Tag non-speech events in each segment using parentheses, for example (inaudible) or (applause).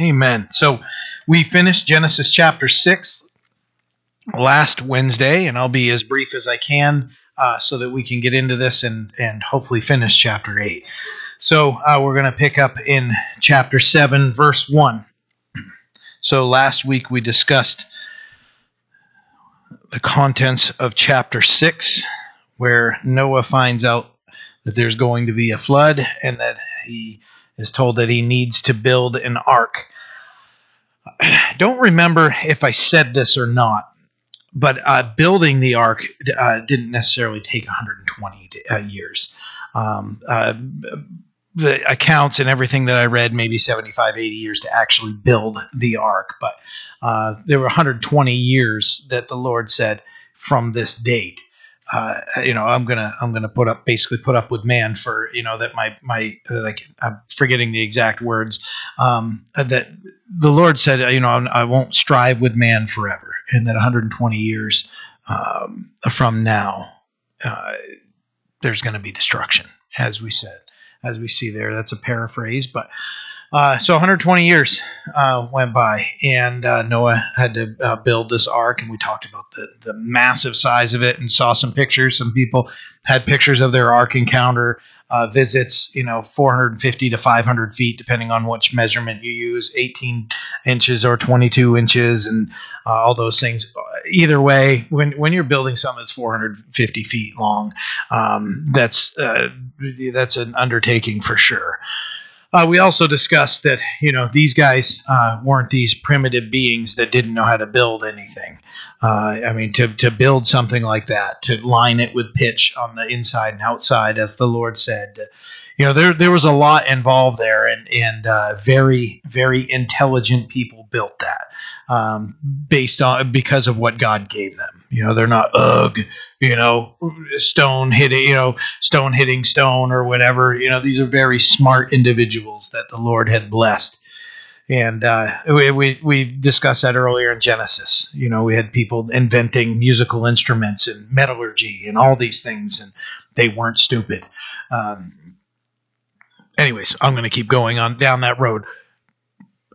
Amen. So we finished Genesis chapter 6 last Wednesday, and I'll be as brief as I can uh, so that we can get into this and, and hopefully finish chapter 8. So uh, we're going to pick up in chapter 7, verse 1. So last week we discussed the contents of chapter 6, where Noah finds out that there's going to be a flood and that he is told that he needs to build an ark. I (sighs) don't remember if I said this or not, but uh, building the ark uh, didn't necessarily take 120 uh, years. Um, uh, the accounts and everything that I read, maybe 75, 80 years to actually build the ark. But uh, there were 120 years that the Lord said from this date uh, you know, I'm gonna I'm gonna put up basically put up with man for you know that my my like I'm forgetting the exact words um, that the Lord said you know I won't strive with man forever, and that 120 years um, from now uh, there's going to be destruction, as we said, as we see there. That's a paraphrase, but uh, so 120 years uh, went by, and uh, Noah had to uh, build this ark, and we talked about the, the massive size of it and saw some pictures. Some people had pictures of their ark encounter uh, visits, you know, 450 to 500 feet, depending on which measurement you use, 18 inches or 22 inches, and uh, all those things. Either way, when, when you're building something that's 450 feet long, um, that's that's an undertaking for sure. Uh, we also discussed that you know these guys uh, weren't these primitive beings that didn't know how to build anything. Uh, I mean, to to build something like that, to line it with pitch on the inside and outside, as the Lord said, you know, there there was a lot involved there, and and uh, very very intelligent people built that um, based on because of what God gave them. You know, they're not ugh, you know, stone hitting, you know, stone hitting stone or whatever. You know, these are very smart individuals that the Lord had blessed. And uh, we, we, we discussed that earlier in Genesis. You know, we had people inventing musical instruments and metallurgy and all these things, and they weren't stupid. Um, anyways, I'm going to keep going on down that road.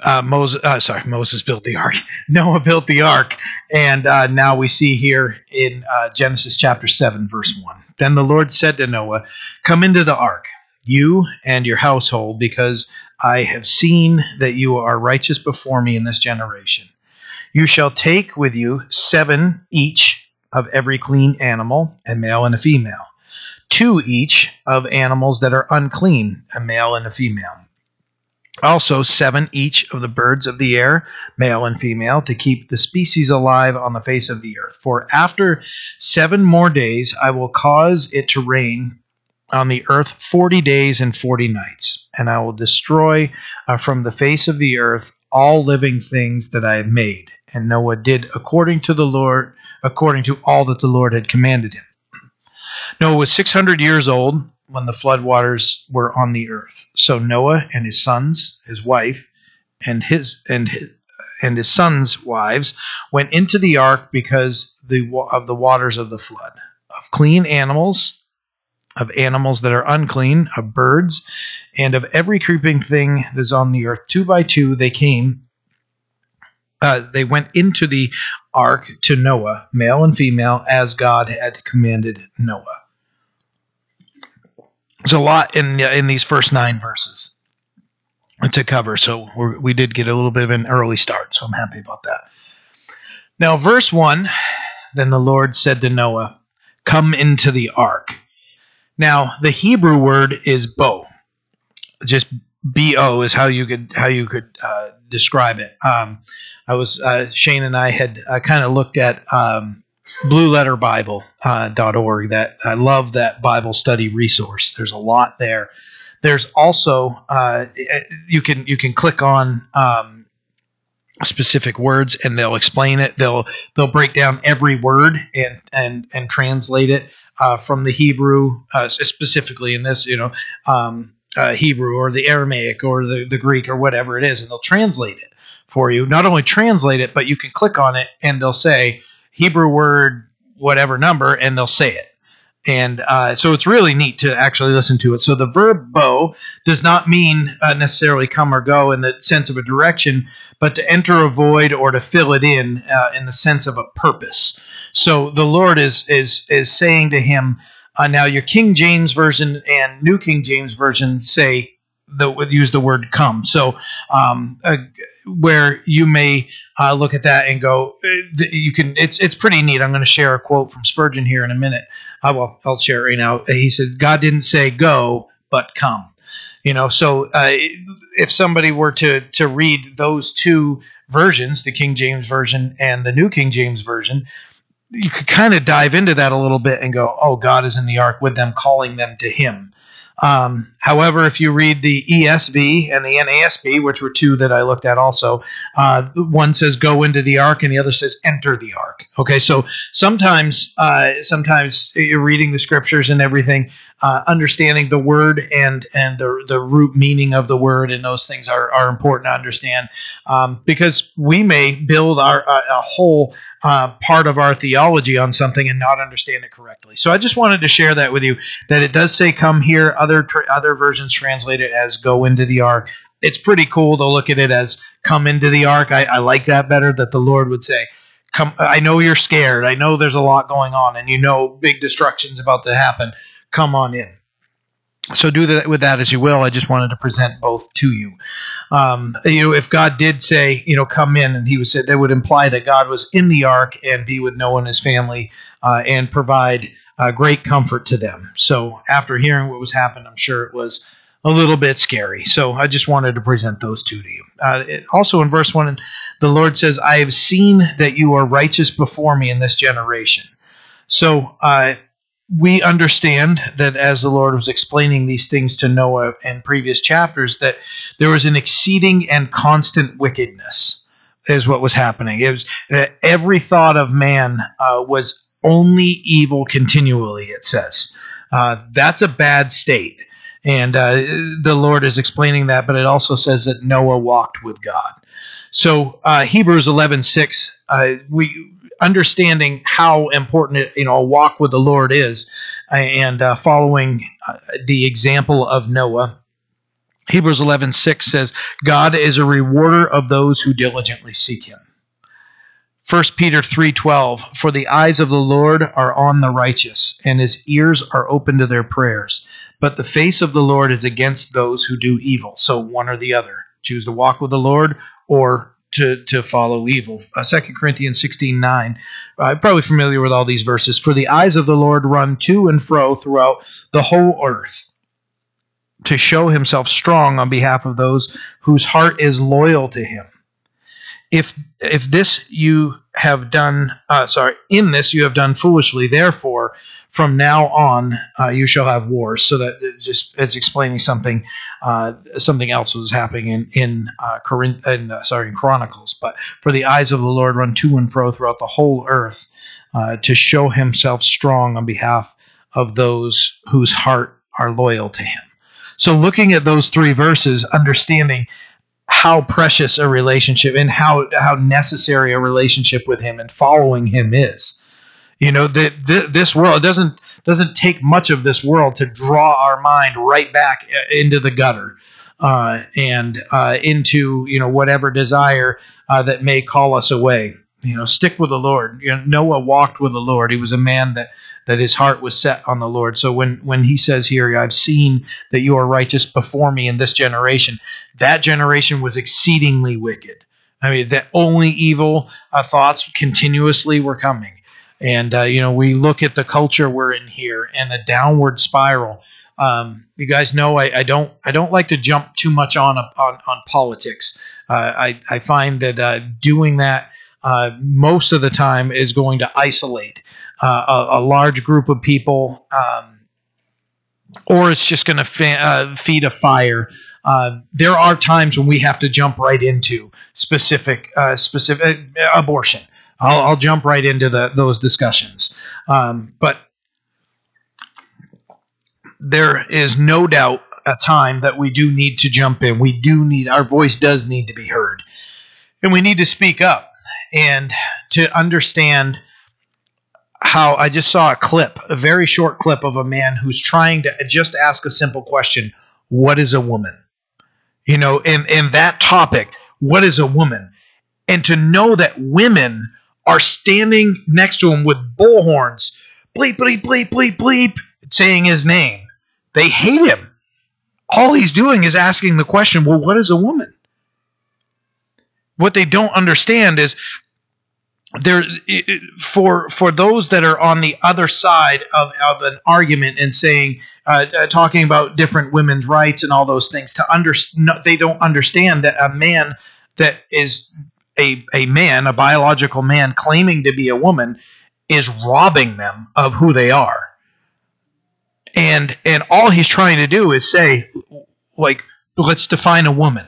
Uh, Moses, uh, sorry, Moses built the ark. (laughs) Noah built the ark, and uh, now we see here in uh, Genesis chapter seven, verse one. Then the Lord said to Noah, "Come into the ark, you and your household, because I have seen that you are righteous before me in this generation. You shall take with you seven each of every clean animal, a male and a female." two each of animals that are unclean, a male and a female. Also, seven each of the birds of the air, male and female, to keep the species alive on the face of the earth. For after seven more days I will cause it to rain on the earth forty days and forty nights, and I will destroy uh, from the face of the earth all living things that I have made. And Noah did according to the Lord, according to all that the Lord had commanded him. Noah was 600 years old when the floodwaters were on the earth. So Noah and his sons, his wife, and his and his, and his sons' wives went into the ark because the of the waters of the flood of clean animals, of animals that are unclean, of birds, and of every creeping thing that is on the earth. Two by two they came. Uh, they went into the ark to Noah, male and female, as God had commanded Noah. There's a lot in in these first nine verses to cover, so we did get a little bit of an early start, so I'm happy about that. Now, verse one, then the Lord said to Noah, "Come into the ark." Now, the Hebrew word is bo. Just bo is how you could how you could uh, describe it. Um, I was uh, Shane and I had uh, kind of looked at um, blueletterbible.org. Uh, that I love that Bible study resource. There's a lot there. There's also uh, you can you can click on um, specific words and they'll explain it. They'll they'll break down every word and and and translate it uh, from the Hebrew uh, specifically in this you know um, uh, Hebrew or the Aramaic or the, the Greek or whatever it is, and they'll translate it for you. Not only translate it, but you can click on it and they'll say Hebrew word whatever number and they'll say it. And uh, so it's really neat to actually listen to it. So the verb bo does not mean uh, necessarily come or go in the sense of a direction, but to enter a void or to fill it in uh, in the sense of a purpose. So the Lord is is is saying to him, uh, now your King James version and New King James version say the use the word come. So um, uh, where you may uh, look at that and go, uh, you can. It's it's pretty neat. I'm going to share a quote from Spurgeon here in a minute. I will. I'll share it right now. He said, "God didn't say go, but come." You know, so uh, if somebody were to to read those two versions, the King James version and the New King James version, you could kind of dive into that a little bit and go, "Oh, God is in the ark with them, calling them to Him." Um, however, if you read the ESV and the NASB, which were two that I looked at also, uh, one says "go into the ark" and the other says "enter the ark." Okay, so sometimes, uh, sometimes you're reading the scriptures and everything, uh, understanding the word and and the the root meaning of the word and those things are, are important to understand um, because we may build our a, a whole uh, part of our theology on something and not understand it correctly. So I just wanted to share that with you that it does say "come here." Other tra- other versions translate it as "go into the ark." It's pretty cool to look at it as "come into the ark." I, I like that better. That the Lord would say come i know you're scared i know there's a lot going on and you know big destruction's about to happen come on in. So do that with that as you will. I just wanted to present both to you. Um, you know, if God did say, you know, come in, and He was said, that would imply that God was in the ark and be with Noah and his family uh, and provide uh, great comfort to them. So after hearing what was happening, I'm sure it was a little bit scary. So I just wanted to present those two to you. Uh, it, also in verse one, the Lord says, "I have seen that you are righteous before me in this generation." So uh, we understand that as the Lord was explaining these things to Noah in previous chapters, that there was an exceeding and constant wickedness, is what was happening. It was uh, every thought of man uh, was only evil continually. It says uh, that's a bad state, and uh, the Lord is explaining that. But it also says that Noah walked with God. So uh, Hebrews eleven six, we understanding how important you know a walk with the Lord is, and uh, following uh, the example of Noah. Hebrews 11:6 says, "God is a rewarder of those who diligently seek Him." 1 Peter 3:12 For the eyes of the Lord are on the righteous and his ears are open to their prayers but the face of the Lord is against those who do evil so one or the other choose to walk with the Lord or to, to follow evil. Uh, 2 Corinthians 16 9. I'm uh, probably familiar with all these verses. For the eyes of the Lord run to and fro throughout the whole earth to show himself strong on behalf of those whose heart is loyal to him. If if this you have done, uh, sorry, in this you have done foolishly, therefore from now on uh, you shall have wars. So that just it's explaining something uh, something else was happening in in uh, Corinth in, uh, sorry in Chronicles. But for the eyes of the Lord run to and fro throughout the whole earth uh, to show Himself strong on behalf of those whose heart are loyal to Him. So looking at those three verses, understanding how precious a relationship and how how necessary a relationship with Him and following Him is you know that this world it doesn't doesn't take much of this world to draw our mind right back uh, into the gutter uh, and uh, into you know whatever desire uh, that may call us away. You know, stick with the Lord. You know, Noah walked with the Lord. He was a man that that his heart was set on the Lord. So when when he says here, "I've seen that you are righteous before me in this generation," that generation was exceedingly wicked. I mean, that only evil uh, thoughts continuously were coming. And uh, you know, we look at the culture we're in here and the downward spiral. Um, you guys know I, I, don't I don't like to jump too much on on, on politics. Uh, I I find that uh, doing that uh, most of the time is going to isolate uh, a, a, large group of people, um, or it's just going to fa- uh, feed a fire. Uh, there are times when we have to jump right into specific specific abortion. I'll, I'll jump right into the, those discussions. Um, but there is no doubt a time that we do need to jump in. We do need, our voice does need to be heard. And we need to speak up and to understand how I just saw a clip, a very short clip of a man who's trying to just ask a simple question What is a woman? You know, in, in that topic, what is a woman? And to know that women are standing next to him with bullhorns, bleep, bleep, bleep, bleep, bleep, saying his name. They hate him. All he's doing is asking the question, well, what is a woman? What they don't understand is there for for those that are on the other side of, of an argument and saying uh, uh, talking about different women's rights and all those things to under no, they don't understand that a man that is a, a man a biological man claiming to be a woman is robbing them of who they are. And and all he's trying to do is say like let's define a woman.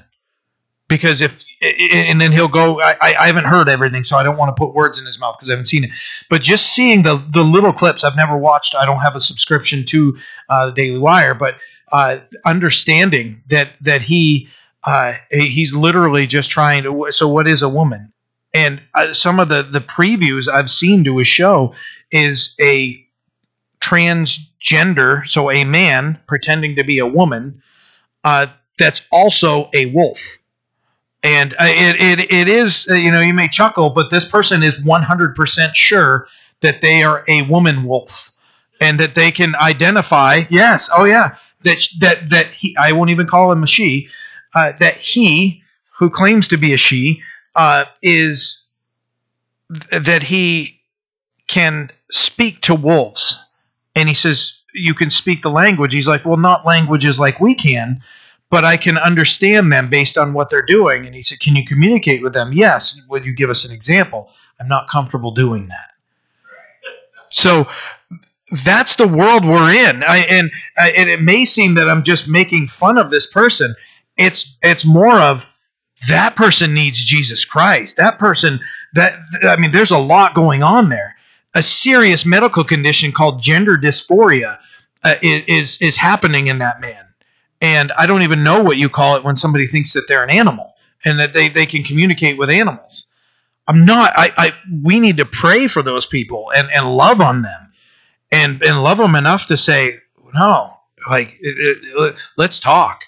Because if and then he'll go I, I haven't heard everything so i don't want to put words in his mouth because i haven't seen it. But just seeing the the little clips i've never watched i don't have a subscription to uh, the daily wire but uh, understanding that that he uh, he's literally just trying to so what is a woman? And uh, some of the the previews i've seen to his show is a transgender so a man pretending to be a woman uh, that's also a wolf. And uh, it, it, it is uh, you know you may chuckle but this person is 100% sure that they are a woman wolf. And that they can identify yes oh yeah that that that he i won't even call him a she uh, that he who claims to be a she uh, is that he can speak to wolves and he says you can speak the language he's like well not languages like we can but I can understand them based on what they're doing. And he said, Can you communicate with them? Yes. Would you give us an example? I'm not comfortable doing that. So that's the world we're in. I, and, and it may seem that I'm just making fun of this person. It's it's more of that person needs Jesus Christ. That person that I mean, there's a lot going on there. A serious medical condition called gender dysphoria uh, is is happening in that man and I don't even know what you call it when somebody thinks that they're an animal and that they, they can communicate with animals. I'm not. I, I we need to pray for those people and, and love on them, and and love them enough to say no. Like it, it, let's talk.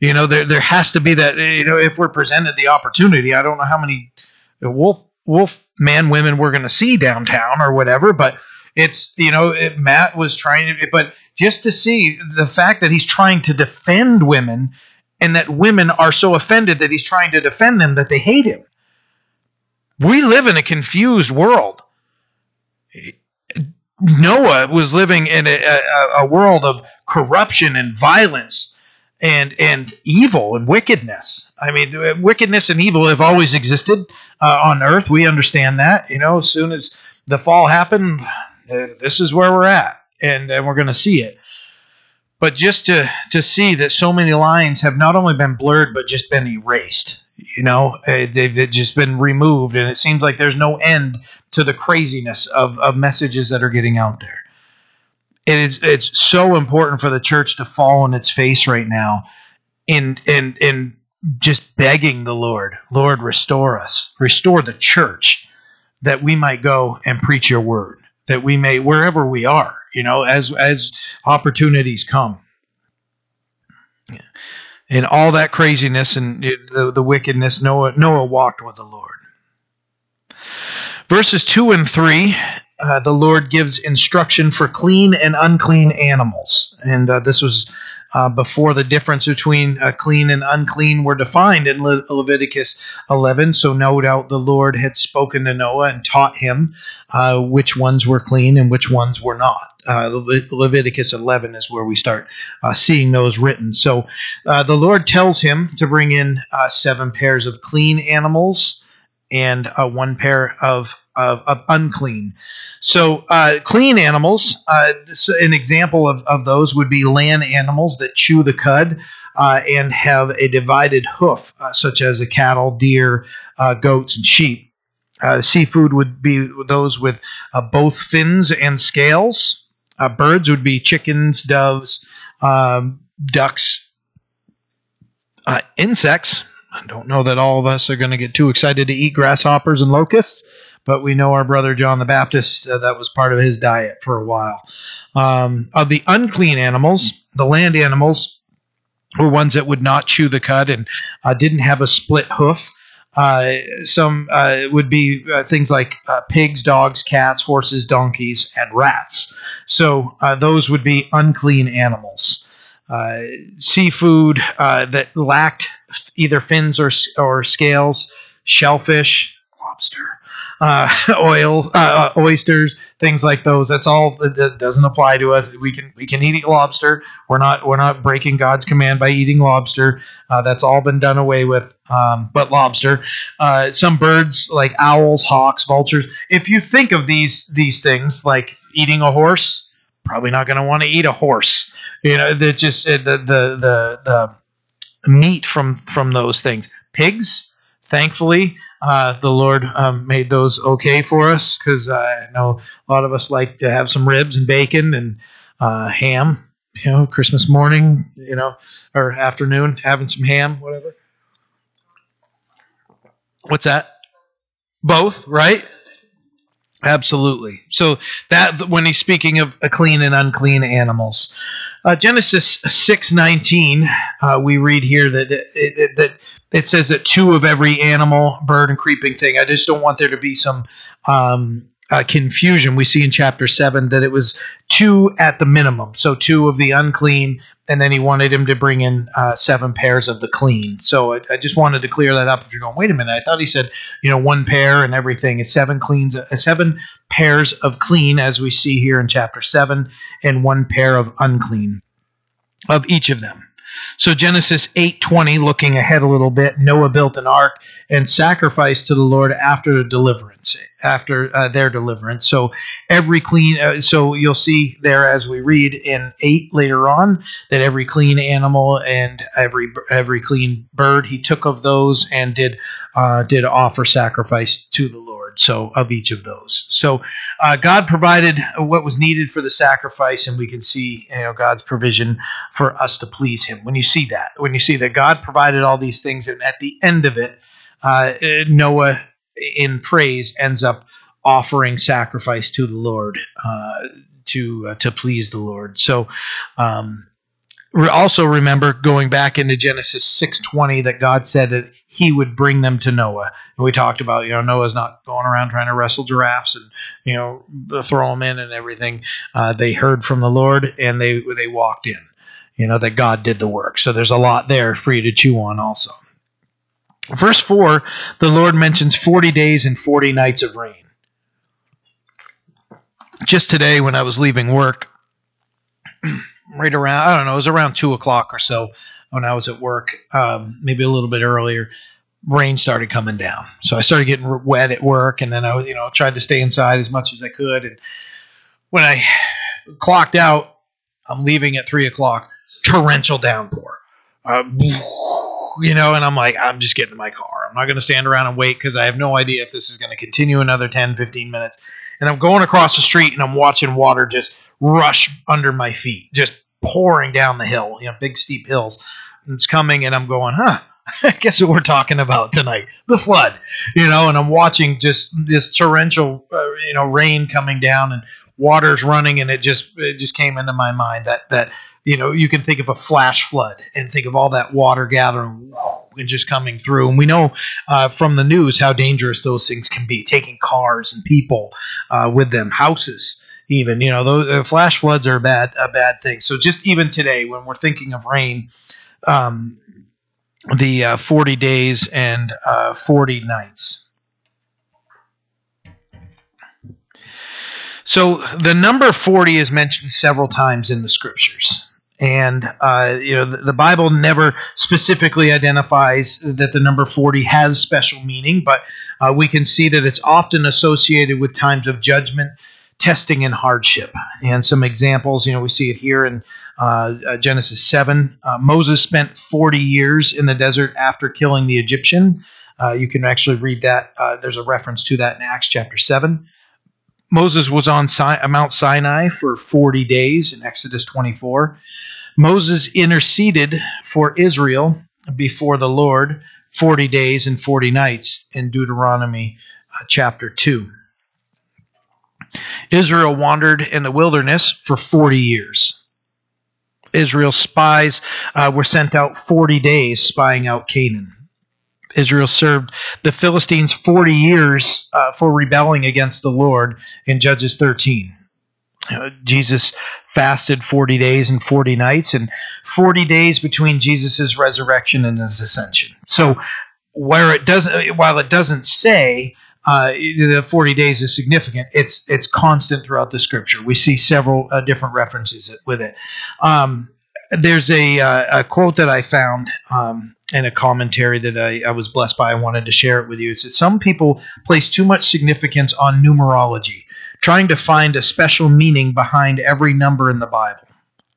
You know, there there has to be that. You know, if we're presented the opportunity, I don't know how many wolf wolf man women we're going to see downtown or whatever, but it's you know it, Matt was trying to, but just to see the fact that he's trying to defend women and that women are so offended that he's trying to defend them that they hate him. We live in a confused world. Noah was living in a, a, a world of corruption and violence and and evil and wickedness. I mean, wickedness and evil have always existed uh, on earth. We understand that. You know, as soon as the fall happened, uh, this is where we're at and, and we're going to see it. But just to, to see that so many lines have not only been blurred, but just been erased. You know, uh, they've just been removed, and it seems like there's no end to the craziness of, of messages that are getting out there. It is it's so important for the church to fall on its face right now in in in just begging the Lord, Lord, restore us, restore the church, that we might go and preach your word that we may wherever we are, you know, as as opportunities come. And all that craziness and the, the wickedness, Noah, Noah walked with the Lord. Verses 2 and 3, uh, the Lord gives instruction for clean and unclean animals. And uh, this was uh, before the difference between uh, clean and unclean were defined in Le- Leviticus 11. So, no doubt the Lord had spoken to Noah and taught him uh, which ones were clean and which ones were not. Uh, Le- Leviticus 11 is where we start seeing those written. So, the Lord tells him to bring in seven pairs of clean animals and one pair of, of, of unclean. So, uh, clean animals, uh, this, an example of, of those would be land animals that chew the cud uh, and have a divided hoof, uh, such as a cattle, deer, uh, goats, and sheep. Uh, seafood would be those with both fins and scales. birds would be chickens, doves, um, ducks, insects. I don't know that all of us are going to get too excited to eat grasshoppers and locusts but we know our brother John the Baptist, uh, that was part of his diet for a while. Um, of the unclean animals, the land animals were ones that would not chew the cud and uh, didn't have a split hoof. Uh, some uh, would be uh, things like uh, pigs, dogs, cats, horses, donkeys, and rats. So those would be unclean animals. Seafood that lacked either fins or, or scales, shellfish, lobster, uh, (laughs) oils, uh, uh, oysters, things like those. That's all that, that, doesn't apply to us. We can we can eat lobster. We're not we're not breaking God's command by eating lobster. Uh, that's all been done away with. Um, but lobster, uh, some birds like owls, hawks, vultures. If you think of these these things like eating a horse, probably not going to want to eat a horse. You know, that just the the the the meat from from those things. Pigs, thankfully, uh, the Lord um, made those okay for us because I know a lot of us like to have some ribs and bacon and uh, ham. You know, Christmas morning, you know, or afternoon, having some ham, whatever. What's that? Both, right? Absolutely. So that when he's speaking of clean and unclean animals, uh, Genesis six nineteen, uh, we read here that it, it, that it says that two of every animal, bird, and creeping thing. I just don't want there to be some um, uh, confusion. We see in chapter 7 that it was two at the minimum. So two of the unclean, and then he wanted him to bring in uh, seven pairs of the clean. So I, I, just wanted to clear that up. If you're going, wait a minute, I thought he said, you know, one pair and everything. It's seven cleans, uh, seven pairs of clean, as we see here in chapter 7, and one pair of unclean of each of them. So Genesis 8:20 looking ahead a little bit, Noah built an ark and sacrificed to the Lord after deliverance, after uh, their deliverance. So every clean uh, so you'll see there as we read in 8 later on that every clean animal and every every clean bird he took of those and did uh, did offer sacrifice to the Lord so of each of those. So uh, God provided what was needed for the sacrifice, and we can see you know God's provision for us to please Him. When you see that, when you see that God provided all these things, and at the end of it, uh, Noah in praise ends up offering sacrifice to the Lord uh, to uh, to please the Lord. So. Um, also remember going back into Genesis 6:20 that God said that he would bring them to Noah. And we talked about, you know, Noah's not going around trying to wrestle giraffes and, you know, throw them in and everything. Uh, they heard from the Lord and they they walked in. You know that God did the work. So there's a lot there for you to chew on also. Verse 4, the Lord mentions 40 days and 40 nights of rain. Just today when I was leaving work, (clears throat) right around I don't know, it was around two o'clock or so when I was at work, um, maybe a little bit earlier. Rain started coming down, so I started getting wet at work, and then I, you know, tried to stay inside as much as I could. And when I clocked out, I'm leaving at three o'clock. Torrential downpour, uh, you know, and I'm like, I'm just getting in my car. I'm not going to stand around and wait because I have no idea if this is going to continue another 10, 15 minutes. And I'm going across the street and I'm watching water just rush under my feet, just pouring down the hill, you know, big steep hills. And it's coming, and I'm going, huh? (laughs) I Guess what we're talking about tonight? The flood, you know. And I'm watching just this torrential, uh, you know, rain coming down and water's running, and it just it just came into my mind that that you know you can think of a flash flood and think of all that water gathering and just coming through. And we know uh, from the news how dangerous those things can be, taking cars and people uh, with them, houses even you know those uh, flash floods are a bad a bad thing. So just even today when we're thinking of rain um, the uh, 40 days and uh, 40 nights. So the number 40 is mentioned several times in the scriptures. And uh, you know the, the, bible never specifically identifies that the number 40 has special meaning but uh, we can see that it's often associated with times of judgment testing and hardship. And some examples, you know, we see it here in uh, uh, Genesis 7. Uh, Moses spent 40 years in the desert after killing the Egyptian. Uh, you can actually read that. Uh, there's a reference to that in Acts chapter 7. Moses was on si- Mount Sinai for 40 days in Exodus 24. Moses interceded for Israel before the Lord 40 days and 40 nights in Deuteronomy uh, chapter 2. Israel wandered in the wilderness for 40 years. Israel's spies uh, were sent out 40 days spying out Canaan. Israel served the Philistines 40 years uh, for rebelling against the Lord in Judges 13. Uh, Jesus fasted 40 days and 40 nights, and 40 days between Jesus' resurrection and his ascension. So, where it doesn't, while it doesn't say uh, the 40 days is significant, it's it's constant throughout the Scripture. We see several uh, different references with it. Um, there's a, uh, a quote that I found um, in a commentary that I, I was blessed by. I wanted to share it with you. It says some people place too much significance on numerology, trying to find a special meaning behind every number in the Bible.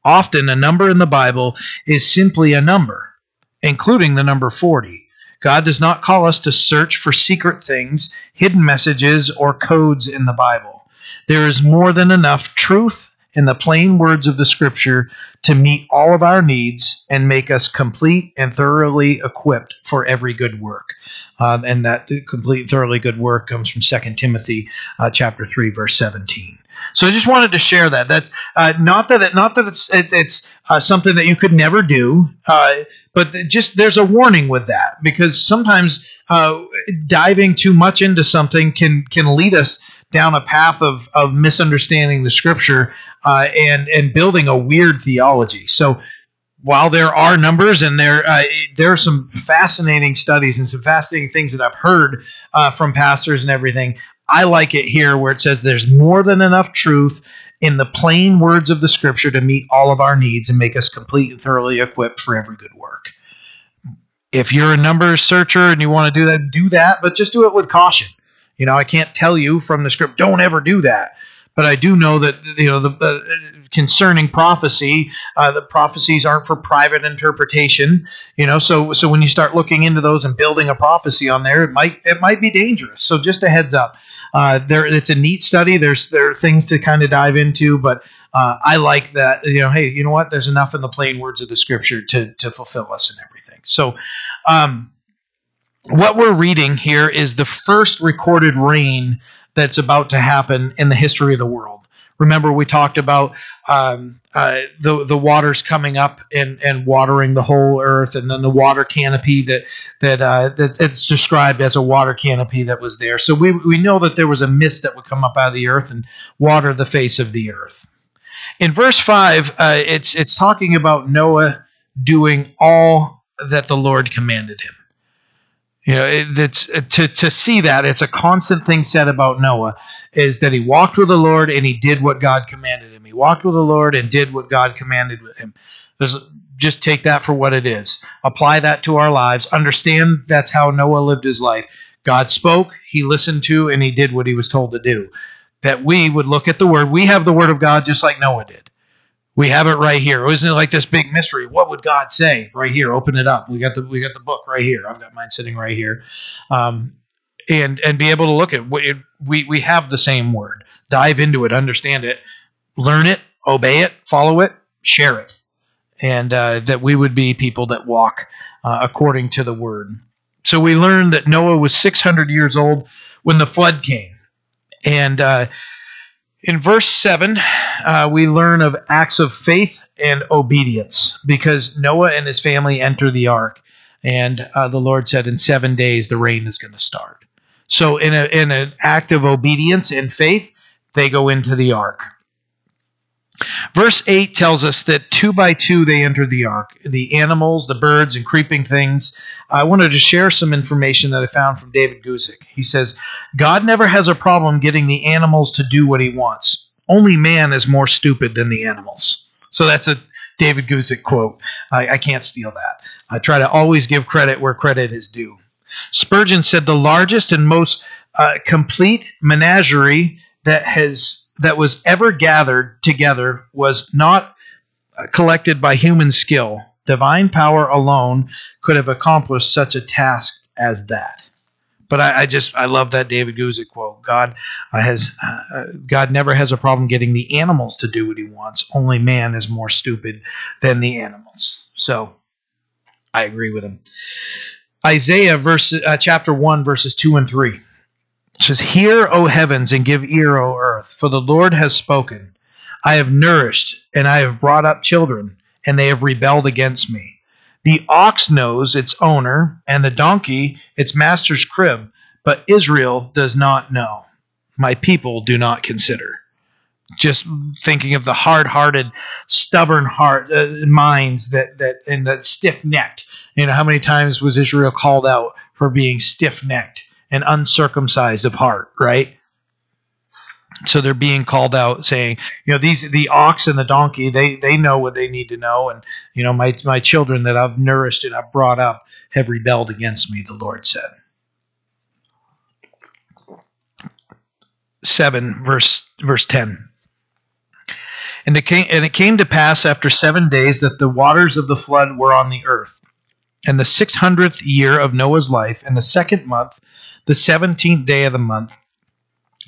Often, a number in the Bible is simply a number, including the number 40. God does not call us to search for secret things, hidden messages, or codes in the Bible. There is more than enough truth in the plain words of the scripture to meet all of our needs and make us complete and thoroughly equipped for every good work. Uh, and that complete, thoroughly good work comes from 2 Timothy uh, chapter 3, verse 17. So I just wanted to share that. That's uh, not that it, not that it's it, it's uh, something that you could never do, uh, but just there's a warning with that because sometimes uh, diving too much into something can can lead us down a path of, of misunderstanding the scripture uh, and and building a weird theology. So while there are numbers and there uh, there are some fascinating studies and some fascinating things that I've heard uh, from pastors and everything, I like it here where it says there's more than enough truth in the plain words of the scripture to meet all of our needs and make us complete and thoroughly equipped for every good work. If you're a numbers searcher and you want to do that, do that, but just do it with caution. You know, I can't tell you from the script, don't ever do that. But I do know that you know the uh, concerning prophecy, uh, the prophecies aren't for private interpretation. You know, so so when you start looking into those and building a prophecy on there, it might it might be dangerous. So just a heads up. Uh, there, it's a neat study. There's there are things to kind of dive into, but uh, I like that. You know, hey, you know what? There's enough in the plain words of the scripture to to fulfill us and everything. So, um, what we're reading here is the first recorded rain that's about to happen in the history of the world. Remember, we talked about um, uh, the the waters coming up and, and watering the whole earth, and then the water canopy that that uh, that it's described as a water canopy that was there. So we we know that there was a mist that would come up out of the earth and water the face of the earth. In verse five, uh, it's it's talking about Noah doing all that the Lord commanded him. You know, it, it's to to see that it's a constant thing said about Noah is that he walked with the Lord and he did what God commanded him. He walked with the Lord and did what God commanded him. There's, just take that for what it is. Apply that to our lives. Understand that's how Noah lived his life. God spoke, he listened to, and he did what he was told to do. That we would look at the word. We have the word of God just like Noah did. We have it right here. Isn't it like this big mystery? What would God say? Right here. Open it up. We got the we got the book right here. I've got mine sitting right here, um, and and be able to look at what it, we we have the same word. Dive into it, understand it, learn it, obey it, follow it, share it, and uh, that we would be people that walk uh, according to the word. So we learned that Noah was 600 years old when the flood came, and uh, in verse 7, uh, we learn of acts of faith and obedience because Noah and his family enter the ark, and uh, the Lord said, In seven days the rain is going to start. So, in, a, in an act of obedience and faith, they go into the ark. Verse 8 tells us that two by two they entered the ark the animals, the birds, and creeping things. I wanted to share some information that I found from David Guzik. He says, God never has a problem getting the animals to do what he wants. Only man is more stupid than the animals. So that's a David Guzik quote. I, I can't steal that. I try to always give credit where credit is due. Spurgeon said the largest and most uh, complete menagerie that has that was ever gathered together was not collected by human skill. Divine power alone could have accomplished such a task as that. But I, I just I love that David Guzik quote. God has uh, God never has a problem getting the animals to do what He wants. Only man is more stupid than the animals. So I agree with him. Isaiah verse uh, chapter one verses two and three. It says, Hear, O heavens, and give ear, O earth, for the Lord has spoken. I have nourished, and I have brought up children, and they have rebelled against me. The ox knows its owner, and the donkey its master's crib, but Israel does not know. My people do not consider. Just thinking of the hard-hearted, stubborn heart uh, minds that that and that stiff-necked. You know, how many times was Israel called out for being stiff-necked and uncircumcised of heart, right? so they're being called out saying you know these the ox and the donkey they they know what they need to know. And you know my my children that i've nourished and i've brought up have rebelled against me the lord said. 7 verse verse 10 and it came and it came to pass after 7 days that the waters of the flood were on the earth. And the 600th year of noah's life and the second month the 17th day of the month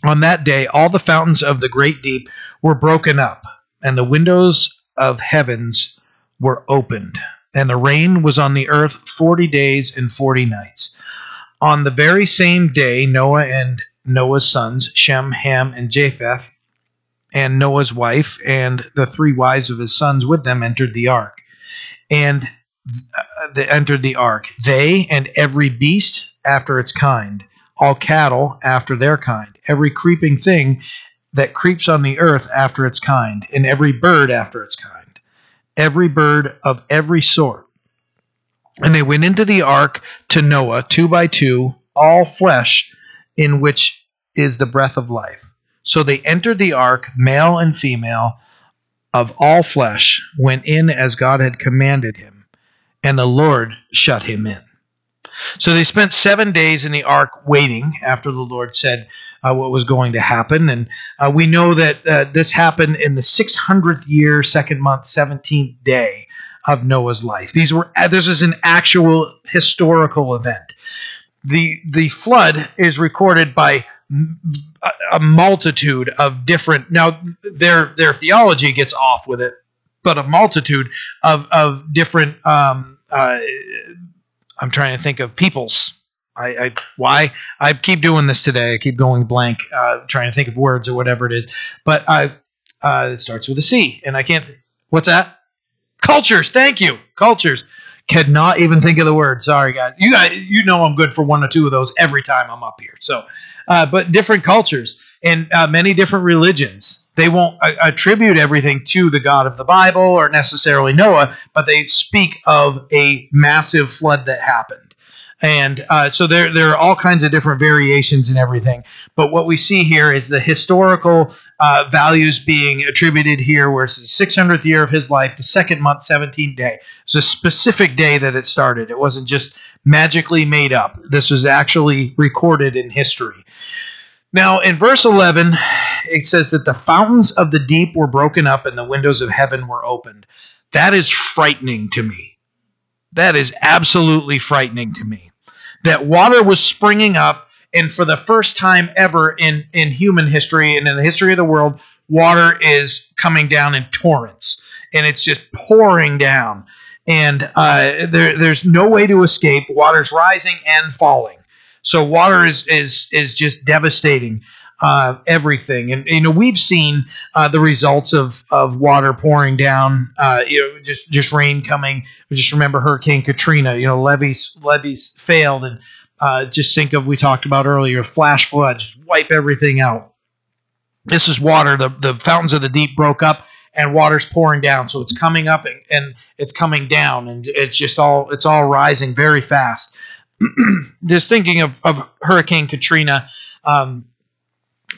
on that day, all the fountains of the great deep were broken up, and the windows of heavens were opened, and the rain was on the earth forty days and forty nights. On the very same day, Noah and Noah's sons, Shem, Ham, and Japheth, and Noah's wife, and the three wives of his sons with them entered the ark. And uh, they entered the ark, they and every beast after its kind all cattle after their kind, every creeping thing that creeps on the earth after its kind, and every bird after its kind, every bird of every sort. And they went into the ark to Noah, two by two, all flesh, in which is the breath of life. So they entered the ark, male and female, of all flesh, went in as God had commanded him, and the Lord shut him in. So they spent seven days in the ark waiting after the Lord said uh, what was going to happen. And uh, we know that uh, this happened in the 600th year, second month, 17th day of Noah's life. These were uh, this is an actual historical event. The the flood is recorded by a multitude of different now their their theology gets off with it but a multitude of of different um, uh, I'm trying to think of peoples. I, I why I keep doing this today. I keep going blank, uh, trying to think of words or whatever it is. But I uh, it starts with a C, and I can't. What's that? Cultures. Thank you. Cultures. Cannot even think of the word. Sorry, guys. You guys, you know I'm good for one or two of those every time I'm up here. So, uh, but different cultures and uh, many different religions. They won't uh, attribute everything to the God of the Bible or necessarily Noah, but they speak of a massive flood that happened. And uh, so there, there are all kinds of different variations and everything. But what we see here is the historical uh, values being attributed here, where it's the 600th year of his life, the second month, 17th day. It's a specific day that it started. It wasn't just magically made up. This was actually recorded in history. Now, in verse 11, it says that the fountains of the deep were broken up and the windows of heaven were opened. That is frightening to me. That is absolutely frightening to me. That water was springing up, and for the first time ever in, in human history and in the history of the world, water is coming down in torrents, and it's just pouring down. And uh, there, there's no way to escape. Water's rising and falling. So water is is is just devastating uh, everything, and you know we've seen uh, the results of of water pouring down. Uh, you know, just just rain coming. We just remember Hurricane Katrina. You know, levees levees failed, and uh, just think of we talked about earlier flash floods, just wipe everything out. This is water. The the fountains of the deep broke up and water's pouring down. So it's coming up and, and, it's coming down, and it's just all it's all rising very fast. (clears throat) just thinking of, of Hurricane Katrina, um,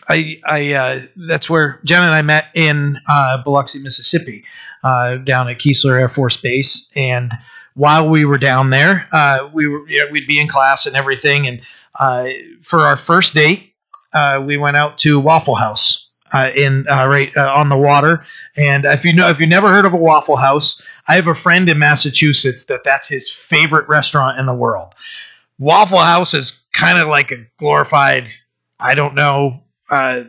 I, I uh, that's where Jen and I met in uh, Biloxi, Mississippi, uh, down at Keesler Air Force Base. And while we were down there, uh, we were you know, we'd be in class and everything. And uh, for our first date, uh, we went out to Waffle House in right on the water. And if you know if you never heard of a Waffle House, I have a friend in Massachusetts that that's his favorite restaurant in the world. Waffle House is kind of like a glorified, I don't know, uh,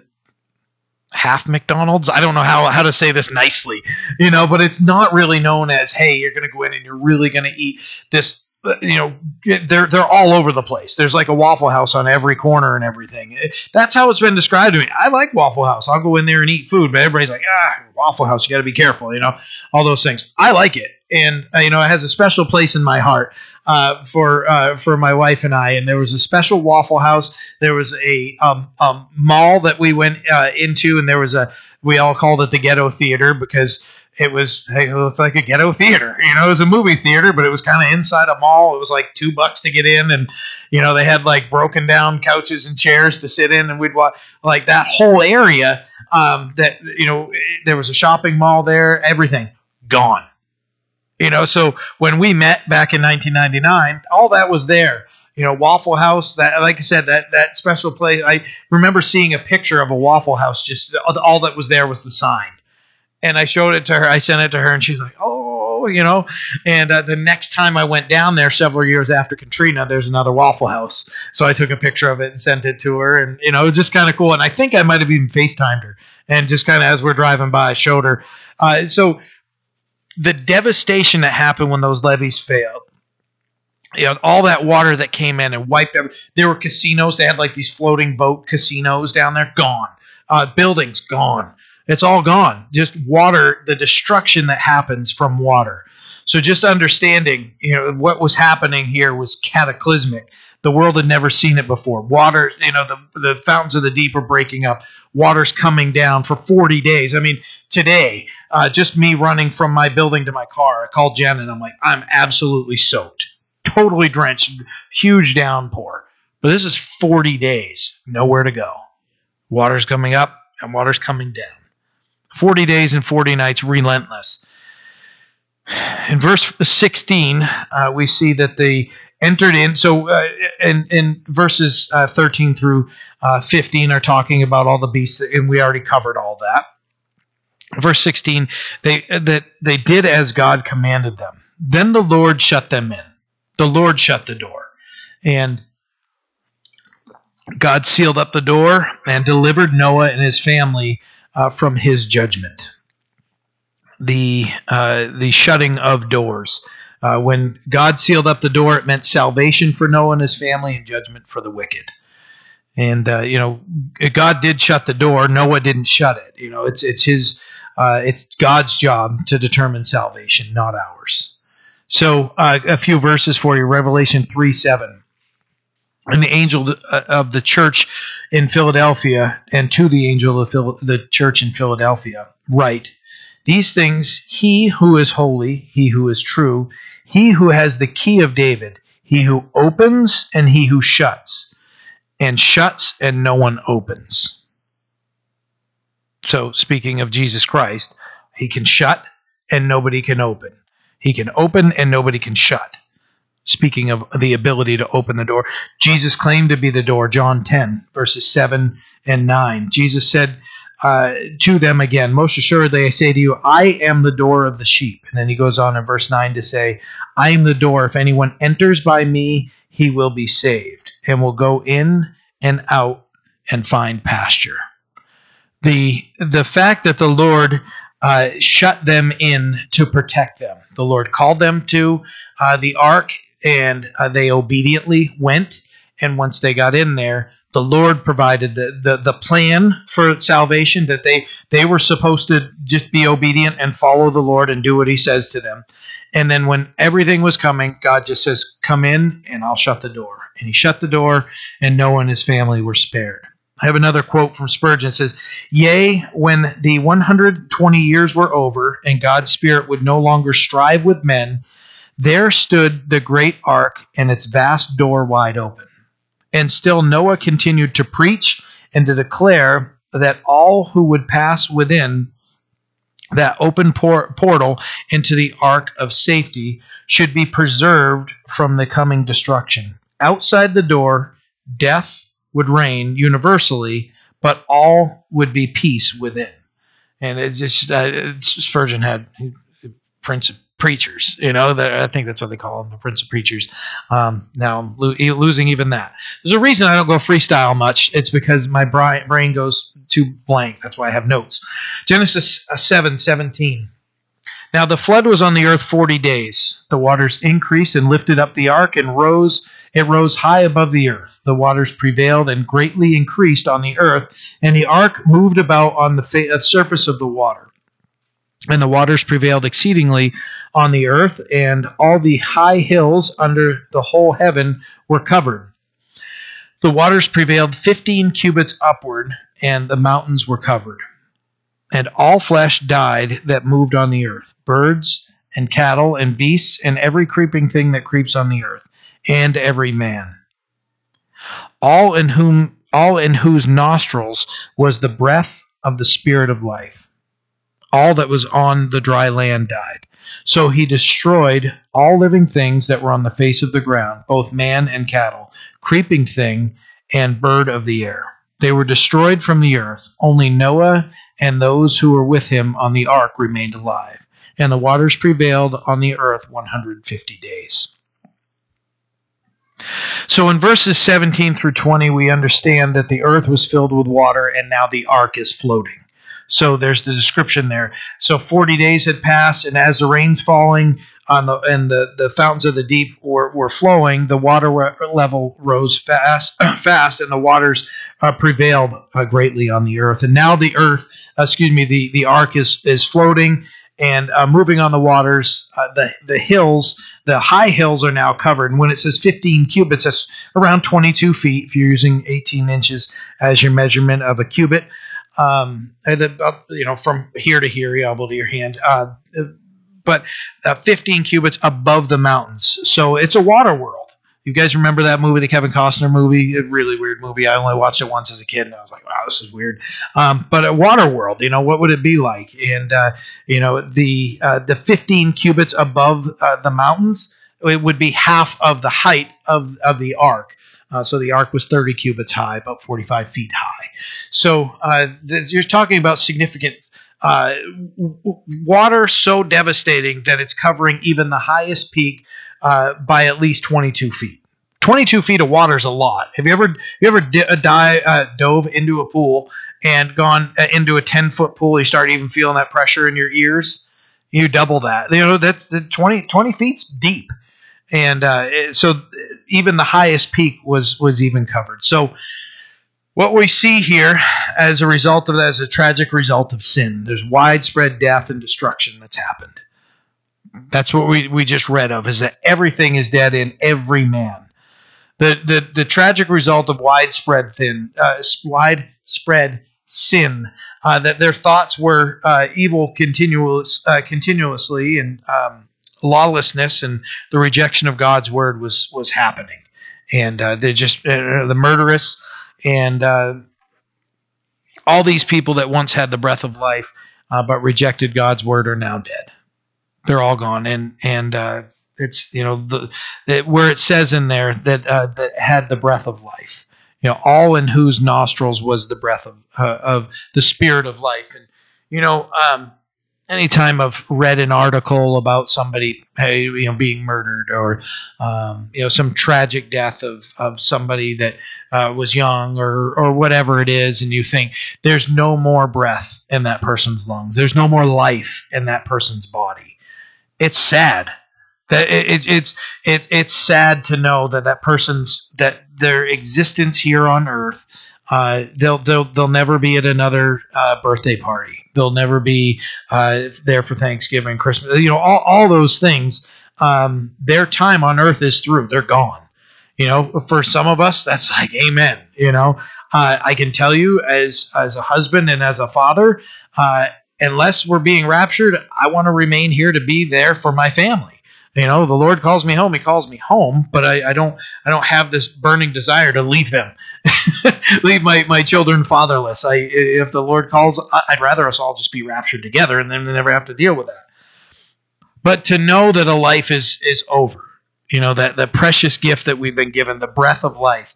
half McDonald's. I don't know how, how to say this nicely, you know, but it's not really known as, hey, you're going to go in and you're really going to eat this you know they're they're all over the place. There's like a Waffle House on every corner and everything. That's how it's been described to me. I like Waffle House. I'll go in there and eat food, but everybody's like, ah, Waffle House. You got to be careful, you know, all those things. I like it, and uh, you know, it has a special place in my heart uh, for uh, for my wife and I. And there was a special Waffle House. There was a um, um, mall that we went uh, into, and there was a we all called it the Ghetto Theater because it was it looked like a ghetto theater. You know, it was a movie theater, but it was kind of inside a mall. It was like two bucks to get in, and you know they had like broken down couches and chairs to sit in, and we'd watch like that whole area. Um, that you know there was a shopping mall there, everything gone. You know, so when we met back in 1999, all that was there. You know, Waffle House. That, like I said, that that special place. I remember seeing a picture of a Waffle House. Just all that was there was the sign and I showed it to her. I sent it to her, and she's like, "Oh, you know." And uh, the next time I went down there, several years after Katrina, there's another Waffle House, so I took a picture of it and sent it to her, and you know, it was just kind of cool. And I think I might have even Facetimed her, and just kind of as we're driving by, I showed her. Uh, so the devastation that happened when those levees failed. You know, all that water that came in and wiped everything. There were casinos. They had like these floating boat casinos down there. Gone. Uh, buildings gone it's all gone. Just water, the destruction that happens from water. So just understanding, you know, what was happening here was cataclysmic. The world had never seen it before. Water, you know, the the fountains of the deep are breaking up. Water's coming down for 40 days. I mean, today, uh, just me running from my building to my car, I called Jen and I'm like, I'm absolutely soaked, totally drenched, huge downpour. But this is 40 days, nowhere to go. Water's coming up and water's coming down. 40 days and 40 nights, relentless. (sighs) In verse 16, uh, we see that they entered in. So, uh, in, in verses uh, 13 through uh, 15 are talking about all the beasts, and we already covered all that. Verse 16, they that they did as God commanded them. Then the Lord shut them in. The Lord shut the door, and God sealed up the door and delivered Noah and his family uh, from his judgment. The uh, the shutting of doors. Uh, when God sealed up the door, it meant salvation for Noah and his family and judgment for the wicked. And uh, you know, God did shut the door. Noah didn't shut it. You know, it's it's his uh, it's God's job to determine salvation, not ours. So uh, a few verses for you. Revelation three seven and the angel uh, of the church in Philadelphia and to the angel of the church in Philadelphia write these things he who is holy he who is true he who has the key of David he who opens and he who shuts and shuts and no one opens so speaking of Jesus Christ he can shut and nobody can open he can open and nobody can shut speaking of the ability to open the door. Jesus claimed to be the door, John 10, verses 7 and 9. Jesus said uh, to them again, Most assuredly, I say to you, I am the door of the sheep. And then he goes on in verse 9 to say, I am the door. If anyone enters by me, he will be saved and will go in and out and find pasture. The, the fact that the Lord uh, shut them in to protect them. The Lord called them to uh, the ark and uh, they obediently went. And once they got in there, the Lord provided the, the, the plan for salvation that they, they were supposed to just be obedient and follow the Lord and do what he says to them. And then when everything was coming, God just says, Come in and I'll shut the door. And he shut the door, and Noah and his family were spared. I have another quote from Spurgeon. It says, Yea, when the 120 years were over, and God's Spirit would no longer strive with men, there stood the great ark and its vast door wide open. And still Noah continued to preach and to declare that all who would pass within that open por- portal into the ark of safety should be preserved from the coming destruction. Outside the door, death would reign universally, but all would be peace within. And it just uh, Spurgeon had Prince preachers. You know, I think that's what they call them, the Prince of Preachers. Um, now I'm lo- losing even that. There's a reason I don't go freestyle much. It's because my brain goes too blank. That's why I have notes. Genesis 7 17. Now the flood was on the earth forty days. The waters increased and lifted up the ark and rose it rose high above the earth. The waters prevailed and greatly increased on the earth, and the ark moved about on the fa- surface of the water. And the waters prevailed exceedingly on the earth, and all the high hills under the whole heaven were covered. The waters prevailed fifteen cubits upward, and the mountains were covered. And all flesh died that moved on the earth birds, and cattle, and beasts, and every creeping thing that creeps on the earth, and every man. All in whom all in whose nostrils was the breath of the spirit of life. All that was on the dry land died. So he destroyed all living things that were on the face of the ground, both man and cattle, creeping thing and bird of the air. They were destroyed from the earth. Only Noah and those who were with him on the ark remained alive. And the waters prevailed on the earth 150 days. So in verses 17 through 20, we understand that the earth was filled with water and now the ark is floating. So there's the description there. So 40 days had passed, and as the rain's falling on the and the, the fountains of the deep were, were flowing, the water level rose fast, (clears throat) fast, and the waters uh, prevailed uh, greatly on the earth. And now the earth, uh, excuse me, the the ark is is floating and uh, moving on the waters. Uh, the the hills, the high hills, are now covered. And when it says 15 cubits, that's around 22 feet. If you're using 18 inches as your measurement of a cubit um, the, uh, you know, from here to here, elbow to your hand, uh, but uh, 15 cubits above the mountains. So it's a water world. You guys remember that movie, the Kevin Costner movie? A really weird movie. I only watched it once as a kid, and I was like, "Wow, this is weird." Um, but a water world, you know, what would it be like? And uh, you know, the uh, the 15 cubits above uh, the mountains, it would be half of the height of of the ark. Uh, so the ark was 30 cubits high, about 45 feet high. So uh, th- you're talking about significant uh, w- water so devastating that it's covering even the highest peak uh, by at least 22 feet. 22 feet of water is a lot. Have you ever you ever di- uh, uh, dove into a pool and gone into a 10 foot pool? You start even feeling that pressure in your ears. You double that. You know that's the 20 20 feet's deep and uh, so even the highest peak was was even covered. So what we see here as a result of that is a tragic result of sin. There's widespread death and destruction that's happened. That's what we, we just read of, is that everything is dead in every man. The, the, the tragic result of widespread thin, uh, widespread sin, uh, that their thoughts were uh, evil continuous, uh, continuously and um, lawlessness and the rejection of God's word was was happening, and uh, they're just uh, the murderous and uh, all these people that once had the breath of life uh, but rejected God's word are now dead. They're all gone, and and uh, it's you know the it, where it says in there that uh, that had the breath of life. You know, all in whose nostrils was the breath of of the spirit of life, and you know. Um, anytime I've read an article about somebody, hey, you know, being murdered or, um, you know, some tragic death of, of somebody that uh, was young or, or whatever it is, and you think there's no more breath in that person's lungs, there's no more life in that person's body. It's sad. That it, it, it's it's it's sad to know that that person's that their existence here on earth uh, they'll they'll they'll never be at another uh, birthday party. They'll never be uh, there for Thanksgiving, Christmas. You know, all, all those things. Um, their time on earth is through. They're gone. You know, for some of us, that's like amen. You know, uh, I can tell you as as a husband and as a father, uh, unless we're being raptured, I want to remain here to be there for my family. You know, the Lord calls me home. He calls me home, but I, I don't I don't have this burning desire to leave them, (laughs) leave my, my children fatherless. I if the Lord calls, I'd rather us all just be raptured together and then never have to deal with that. But to know that a life is is over, you know that the precious gift that we've been given, the breath of life,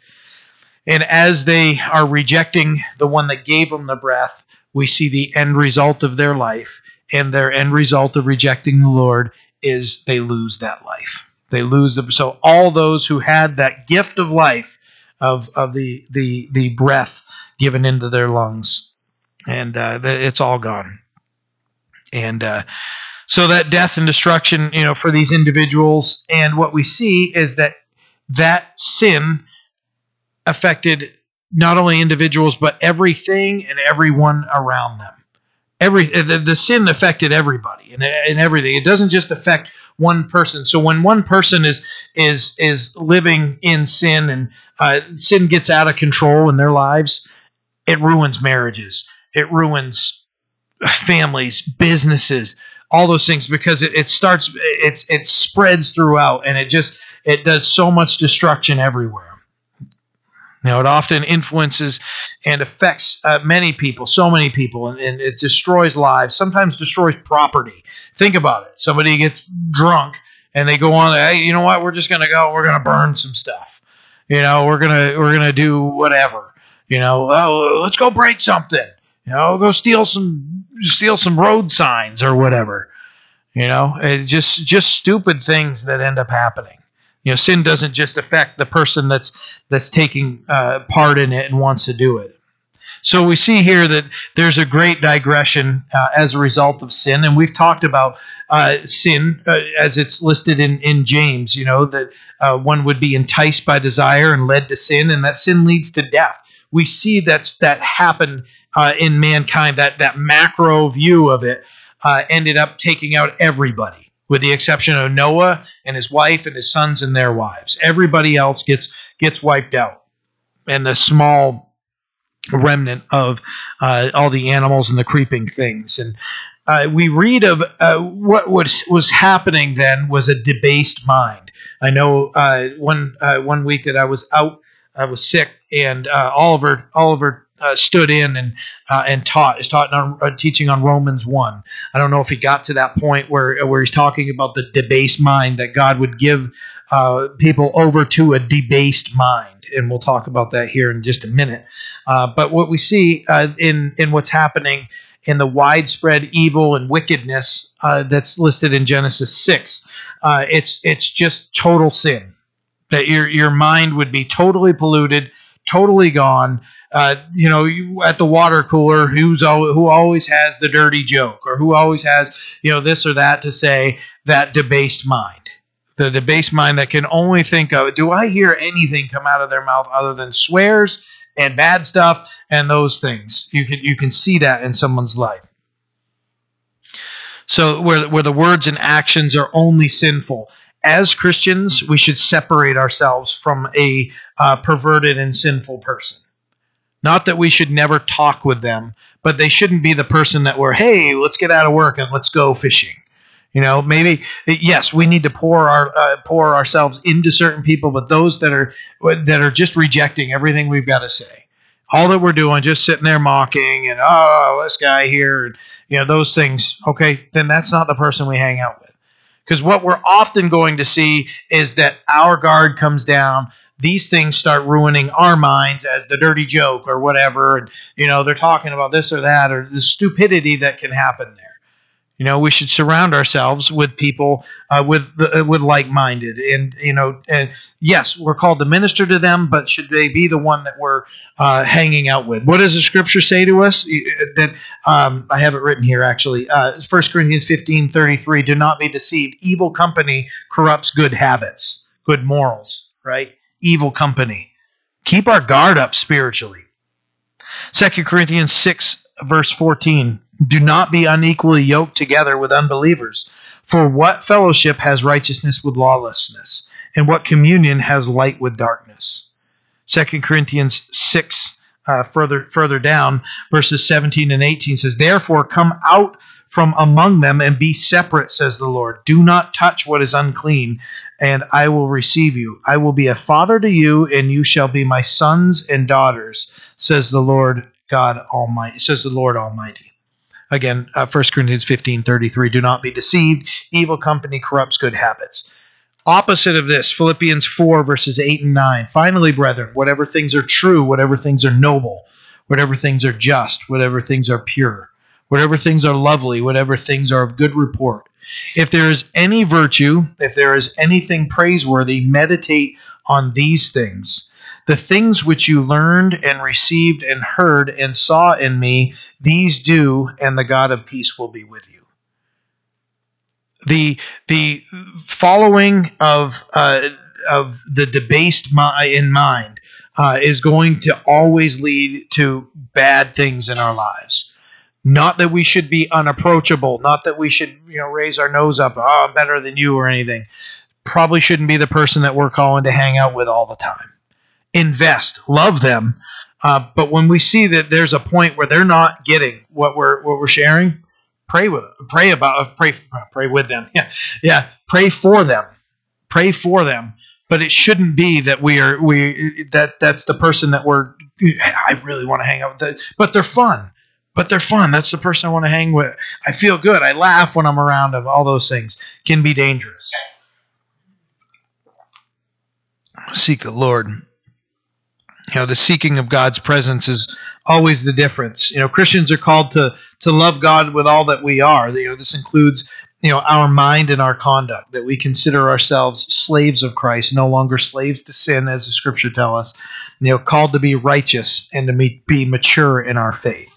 and as they are rejecting the one that gave them the breath, we see the end result of their life and their end result of rejecting the Lord is they lose that life. They lose them. So all those who had that gift of life, of of the the the breath given into their lungs, and uh, it's all gone. And uh, So that death and destruction, you know, for these individuals, and what we see is that that sin affected not only individuals but everything and everyone around them. Every the, the sin affected everybody and, and everything. It doesn't just affect one person. So when one person is is is living in sin and uh, sin gets out of control in their lives, it ruins marriages. It ruins families, businesses, all those things because it, it starts it's it spreads throughout and it just it does so much destruction everywhere. Know, it often influences and affects uh, many people, so many people, and, and, it destroys lives. Sometimes destroys property. Think about it. Somebody gets drunk and they go on. Hey, you know what? We're just gonna go. We're gonna burn some stuff. You know, we're gonna we're gonna do whatever. You know, oh, let's go break something. You know, go steal some steal some road signs or whatever. You know, it just just stupid things that end up happening. You know, sin doesn't just affect the person that's that's taking uh, part in it and wants to do it. So we see here that there's a great digression uh, as a result of sin, and we've talked about uh, sin uh, as it's listed in in James. You know that uh, one would be enticed by desire and led to sin, and that sin leads to death. We see that's that happened uh, in mankind. That that macro view of it uh, ended up taking out everybody with the exception of Noah and his wife and his sons and their wives. Everybody else gets gets wiped out, and the small remnant of uh, all the animals and the creeping things. And uh, we read of uh, what was was happening then was a debased mind. I know uh, one uh, one week that I was out, I was sick, and uh, Oliver Oliver uh, stood in and uh, and taught is taught on, uh, teaching on Romans one. I don't know if he got to that point where where he's talking about the debased mind that God would give uh, people over to a debased mind, and we'll talk about that here in just a minute. Uh, but what we see uh, in in what's happening in the widespread evil and wickedness that's listed in Genesis six, it's it's just total sin. That your your mind would be totally polluted, totally gone uh, you know, you, at the water cooler, who's al- who always has the dirty joke or who always has you know this or that to say. That debased mind, the debased mind that can only think of, do I hear anything come out of their mouth other than swears and bad stuff and those things? You can you can see that in someone's life. So where where the words and actions are only sinful. As Christians, we should separate ourselves from a uh, perverted and sinful person not that we should never talk with them, but they shouldn't be the person that we're, hey, let's get out of work and let's go fishing. You know, maybe yes, we need to pour our uh, pour ourselves into certain people, but those that are that are just rejecting everything we've got to say, all that we're doing, just sitting there mocking and oh, this guy here, and you know those things. Okay, then that's not the person we hang out with, because what we're often going to see is that our guard comes down, these things start ruining our minds as the dirty joke or whatever and you know they're talking about this or that or the stupidity that can happen there you know we should surround ourselves with people uh, with uh, with like-minded and you know and yes we're called to minister to them but should they be the one that we're uh, hanging out with? What does the scripture say to us? That um, i have it written here actually. Uh, 1 corinthians 15 33 do not be deceived. Evil company corrupts good habits good morals right? Evil company. Keep our guard up spiritually. 2 Corinthians 6, verse 14 Do not be unequally yoked together with unbelievers. For what fellowship has righteousness with lawlessness? And what communion has light with darkness? 2 Corinthians 6, uh, further further down, verses 17 and 18 says, Therefore come out from among them and be separate, says the Lord. Do not touch what is unclean, and I will receive you. I will be a father to you, and you shall be my sons and daughters, says the Lord God Almighty, says the Lord Almighty. Again, uh, 1 Corinthians 15 33. Do not be deceived. Evil company corrupts good habits. Opposite of this, Philippians 4, verses 8 and 9. Finally, brethren, whatever things are true, whatever things are noble, whatever things are just, whatever things are pure whatever things are lovely, whatever things are of good report. If there is any virtue, if there is anything praiseworthy, meditate on these things. The things which you learned and received and heard and saw in me, these do, and the God of peace will be with you. the the following of uh, of the debased in mind uh, is going to always lead to bad things in our lives. Not that we should be unapproachable, not that we should you know raise our nose up, oh, I'm better than you or anything. Probably shouldn't be the person that we're calling to hang out with all the time. Invest, love them, uh, but when we see that there's a point where they're not getting what we're what we're sharing, pray with pray about uh, pray uh, pray with them. (laughs) Yeah, yeah, pray for them, pray for them. But it shouldn't be that we are we that that's the person that we're. I really want to hang out with, but they're fun. But they're fun. That's the person I want to hang with. I feel good. I laugh when I'm around them. All those things can be dangerous. Seek the Lord you know the seeking of god's presence is always the difference you know christians are called to to love god with all that we are you know this includes you know our mind and our conduct that we consider ourselves slaves of christ no longer slaves to sin as the scripture tell us you know called to be righteous and to be mature in our faith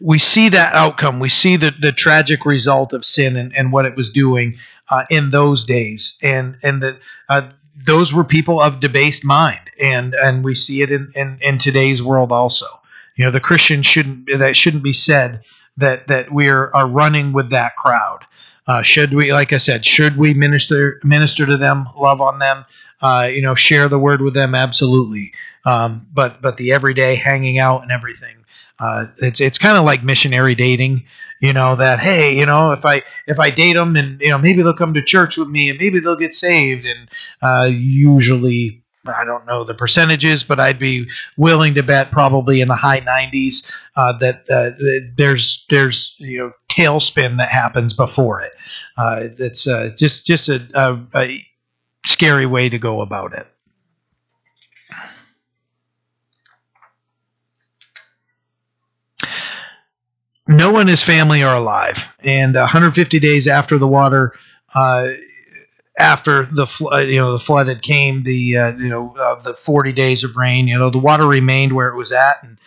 we see that outcome we see the, the tragic result of sin and, and what it was doing uh, in those days and and that uh, those were people of debased mind, and and we see it in, in, in today's world also. You know, the Christians shouldn't that shouldn't be said that that we are, are running with that crowd. Uh, should we, like I said, should we minister minister to them, love on them, uh, you know, share the word with them? Absolutely. Um, but but the everyday hanging out and everything, uh, it's it's kind of like missionary dating you know that hey you know if i if i date them and you know maybe they'll come to church with me and maybe they'll get saved and uh, usually I don't know the percentages, but I'd be willing to bet probably in the high 90s uh, that uh, there's there's you know tailspin that happens before it. Uh, that's uh, just just a, a, a scary way to go about it. Noah and his family are alive, and 150 days after the water, uh, after the flood, you know, the flood had came, the uh, you know, uh, the 40 days of rain, you know, the water remained where it was at, and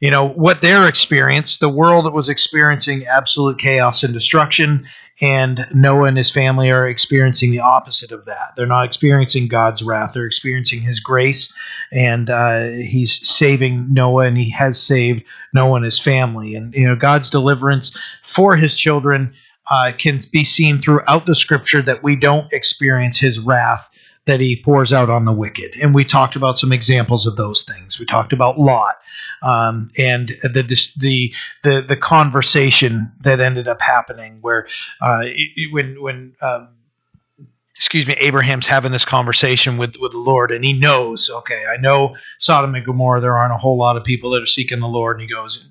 you know what their experience, the world that was experiencing absolute chaos and destruction, and Noah and his family are experiencing the opposite of that. They're not experiencing God's wrath; they're experiencing His grace, and uh, He's saving Noah, and He has saved Noah and his family. And you know, God's deliverance for His children uh, can be seen throughout the Scripture that we don't experience His wrath that he pours out on the wicked. And we talked about some examples of those things. We talked about Lot um, and the, the the the conversation that ended up happening, where uh, when when um, excuse me, Abraham's having this conversation with with the Lord, and he knows, okay, I know Sodom and Gomorrah, there aren't a whole lot of people that are seeking the Lord, and he goes.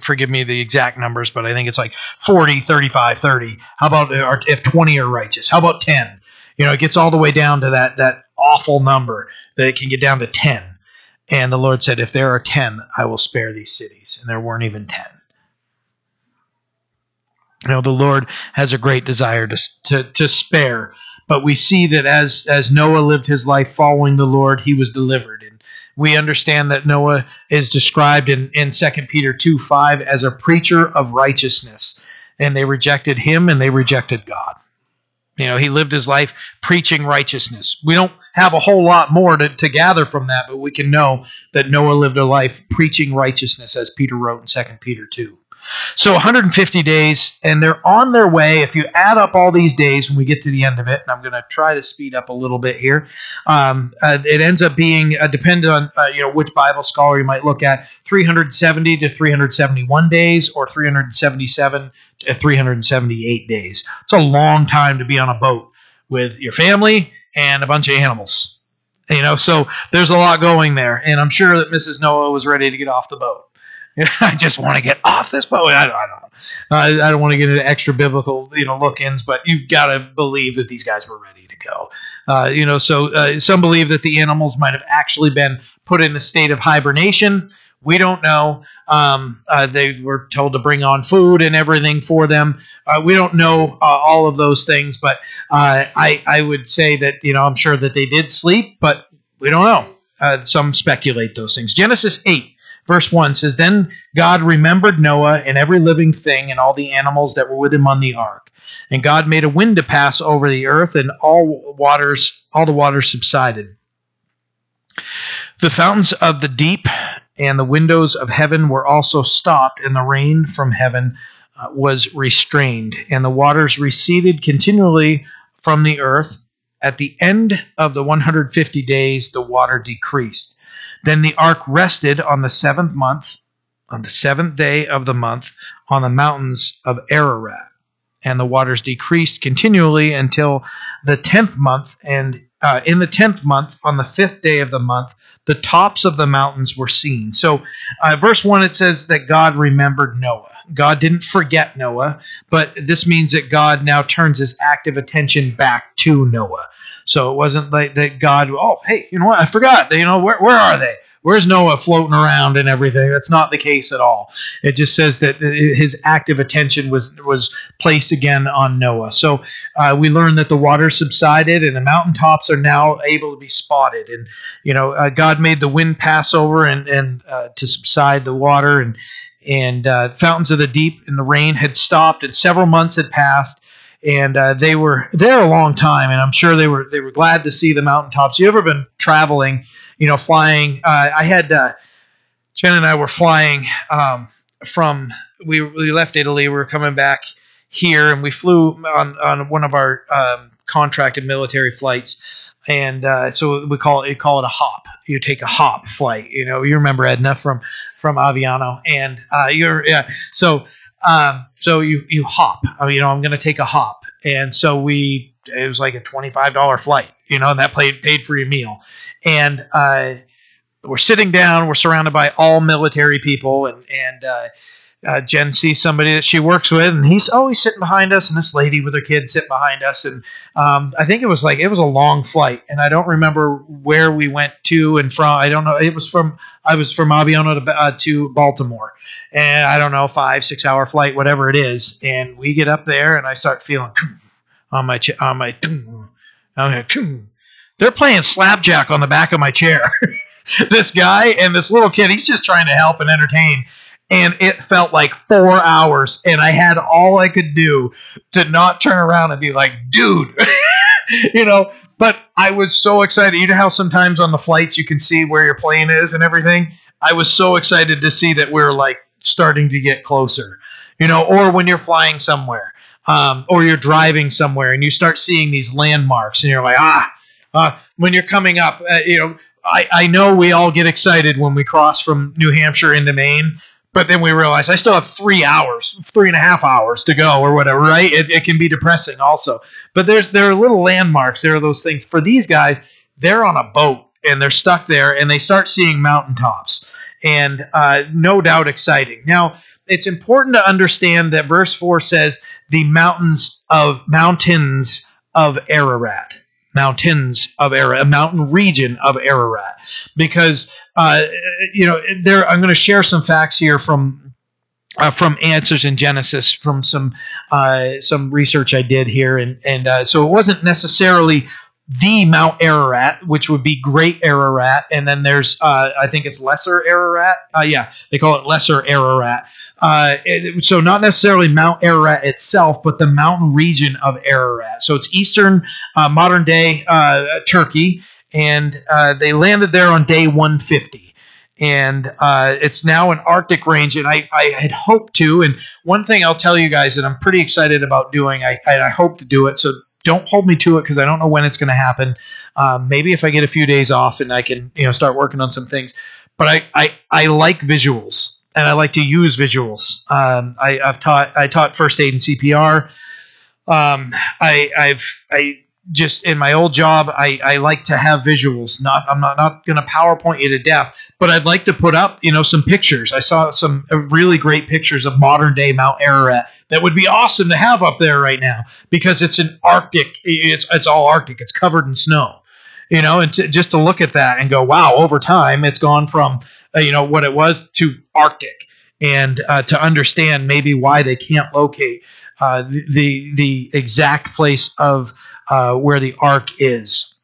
Forgive me the exact numbers, but I think it's like 40, 35, 30. How about if 20 are righteous? How about 10? You know, it gets all the way down to that that awful number that it can get down to 10. And the Lord said, If there are 10, I will spare these cities. And there weren't even 10. You know, the Lord has a great desire to, to, to spare. But we see that as, as Noah lived his life following the Lord, he was delivered. And we understand that Noah is described in, in 2 Peter 2 5 as a preacher of righteousness. And they rejected him and they rejected God. You know, he lived his life preaching righteousness. We don't have a whole lot more to, to gather from that, but we can know that Noah lived a life preaching righteousness, as Peter wrote in 2 Peter 2. So 150 days, and they're on their way. If you add up all these days when we get to the end of it, and I'm going to try to speed up a little bit here, um, uh, it ends up being uh, dependent on uh, you know which Bible scholar you might look at, 370 to 371 days, or 377 to 378 days. It's a long time to be on a boat with your family and a bunch of animals. You know, so there's a lot going there, and I'm sure that Mrs. Noah was ready to get off the boat. (laughs) I just want to get off this boat. I, I don't know. I, I don't want to get into extra biblical, you know, look-ins, but you've got to believe that these guys were ready to go. Uh, you know, so uh, some believe that the animals might have actually been put in a state of hibernation. We don't know. Um, uh, they were told to bring on food and everything for them. Uh, we don't know uh, all of those things, but uh, I, I would say that you know I'm sure that they did sleep, but we don't know. some speculate those things. Genesis eight Verse 1 says, Then God remembered Noah and every living thing and all the animals that were with him on the ark. And God made a wind to pass over the earth, and all waters, all the waters subsided. The fountains of the deep and the windows of heaven were also stopped, and the rain from heaven uh, was restrained, and the waters receded continually from the earth. At the end of the 150 days, the water decreased. Then the ark rested on the seventh month, on the seventh day of the month, on the mountains of Ararat. And the waters decreased continually until the tenth month. And uh, in the tenth month, on the fifth day of the month, the tops of the mountains were seen. So, uh, verse 1, it says that God remembered Noah. God didn't forget Noah, but this means that God now turns his active attention back to Noah. So it wasn't like that God, oh, hey, you know what? I forgot. You know, where, where are they? Where's Noah floating around and everything? That's not the case at all. It just says that his active attention was was placed again on Noah. So uh, we learn that the water subsided and the mountaintops are now able to be spotted. And you know, uh, God made the wind pass over and and uh, to subside the water and and uh, fountains of the deep and the rain had stopped and several months had passed and uh, they were there a long time, and I'm sure they were they were glad to see the mountaintops. You ever been traveling, you know, flying? Uh, I had uh, Jen and I were flying um, from we we left Italy. We were coming back here, and we flew on on one of our um, contracted military flights, and uh, so we call it call it a hop. You take a hop flight. You know, you remember Edna from from Aviano, and uh, you're yeah. So um, so you you hop. Mean, you know, I'm going to take a hop, and so we it was like a twenty five dollar flight. You know, and that paid paid for your meal, and uh, we're sitting down. We're surrounded by all military people, and and uh, uh, Jen sees somebody that she works with, and he's always sitting behind us, and this lady with her kid sitting behind us, and um, I think it was like it was a long flight, and I don't remember where we went to and from. I don't know. It was from I was from Aviano to, uh, to Baltimore, and I don't know five six hour flight, whatever it is, and we get up there, and I start feeling (clears throat) on my on my. (clears throat) I'm like, (clears throat) they're playing slapjack on the back of my chair. (laughs) this guy and this little kid, he's just trying to help and entertain and it felt like four hours and i had all i could do to not turn around and be like dude (laughs) you know? But i was so excited. You know how sometimes on the flights you can see where your plane is and everything? I was so excited to see that we are like starting to get closer you know? Or when you're flying somewhere um, or you're driving somewhere and you start seeing these landmarks and you're like ah uh, when you're coming up uh, you know I, I know we all get excited when we cross from New Hampshire into Maine, but then we realize I still have three hours, three and a half hours to go, or whatever. Right? It, it can be depressing, also. But there's there are little landmarks. There are those things for these guys. They're on a boat and they're stuck there, and they start seeing mountaintops, and uh, no doubt exciting. Now it's important to understand that verse four says the mountains of mountains of Ararat mountains of Ararat, a mountain region of Ararat, because uh, you know there. I'm going to share some facts here from uh, from Answers in Genesis from some uh, some research I did here, and and uh, so it wasn't necessarily the Mount Ararat, which would be Great Ararat, and then there's uh, I think it's Lesser Ararat. Uh, yeah, they call it Lesser Ararat. Uh, it, so not necessarily Mount Ararat itself, but the mountain region of Ararat. So it's eastern modern day Turkey, and uh, they landed there on day 150 and uh, it's now an Arctic range. And I, I had hoped to. And one thing I'll tell you guys that I'm pretty excited about doing, I, I hope to do it. So don't hold me to it because I don't know when it's going to happen. Um, maybe if I get a few days off and I can, you know, start working on some things. But I, I, I like visuals and I like to use visuals. Um, I, have taught I taught first aid and CPR. Um, I, I've I just in my old job I, I like to have visuals. Not I'm not, not going to PowerPoint you to death, but I'd like to put up you know some pictures. I saw some really great pictures of modern day Mount Ararat that would be awesome to have up there right now because it's an Arctic. It's it's all Arctic. It's covered in snow. You know, and to, just to look at that and go, wow, over time it's gone from uh, you know what it was to Arctic, and uh, to understand maybe why they can't locate uh, the the exact place of uh, where the ark is.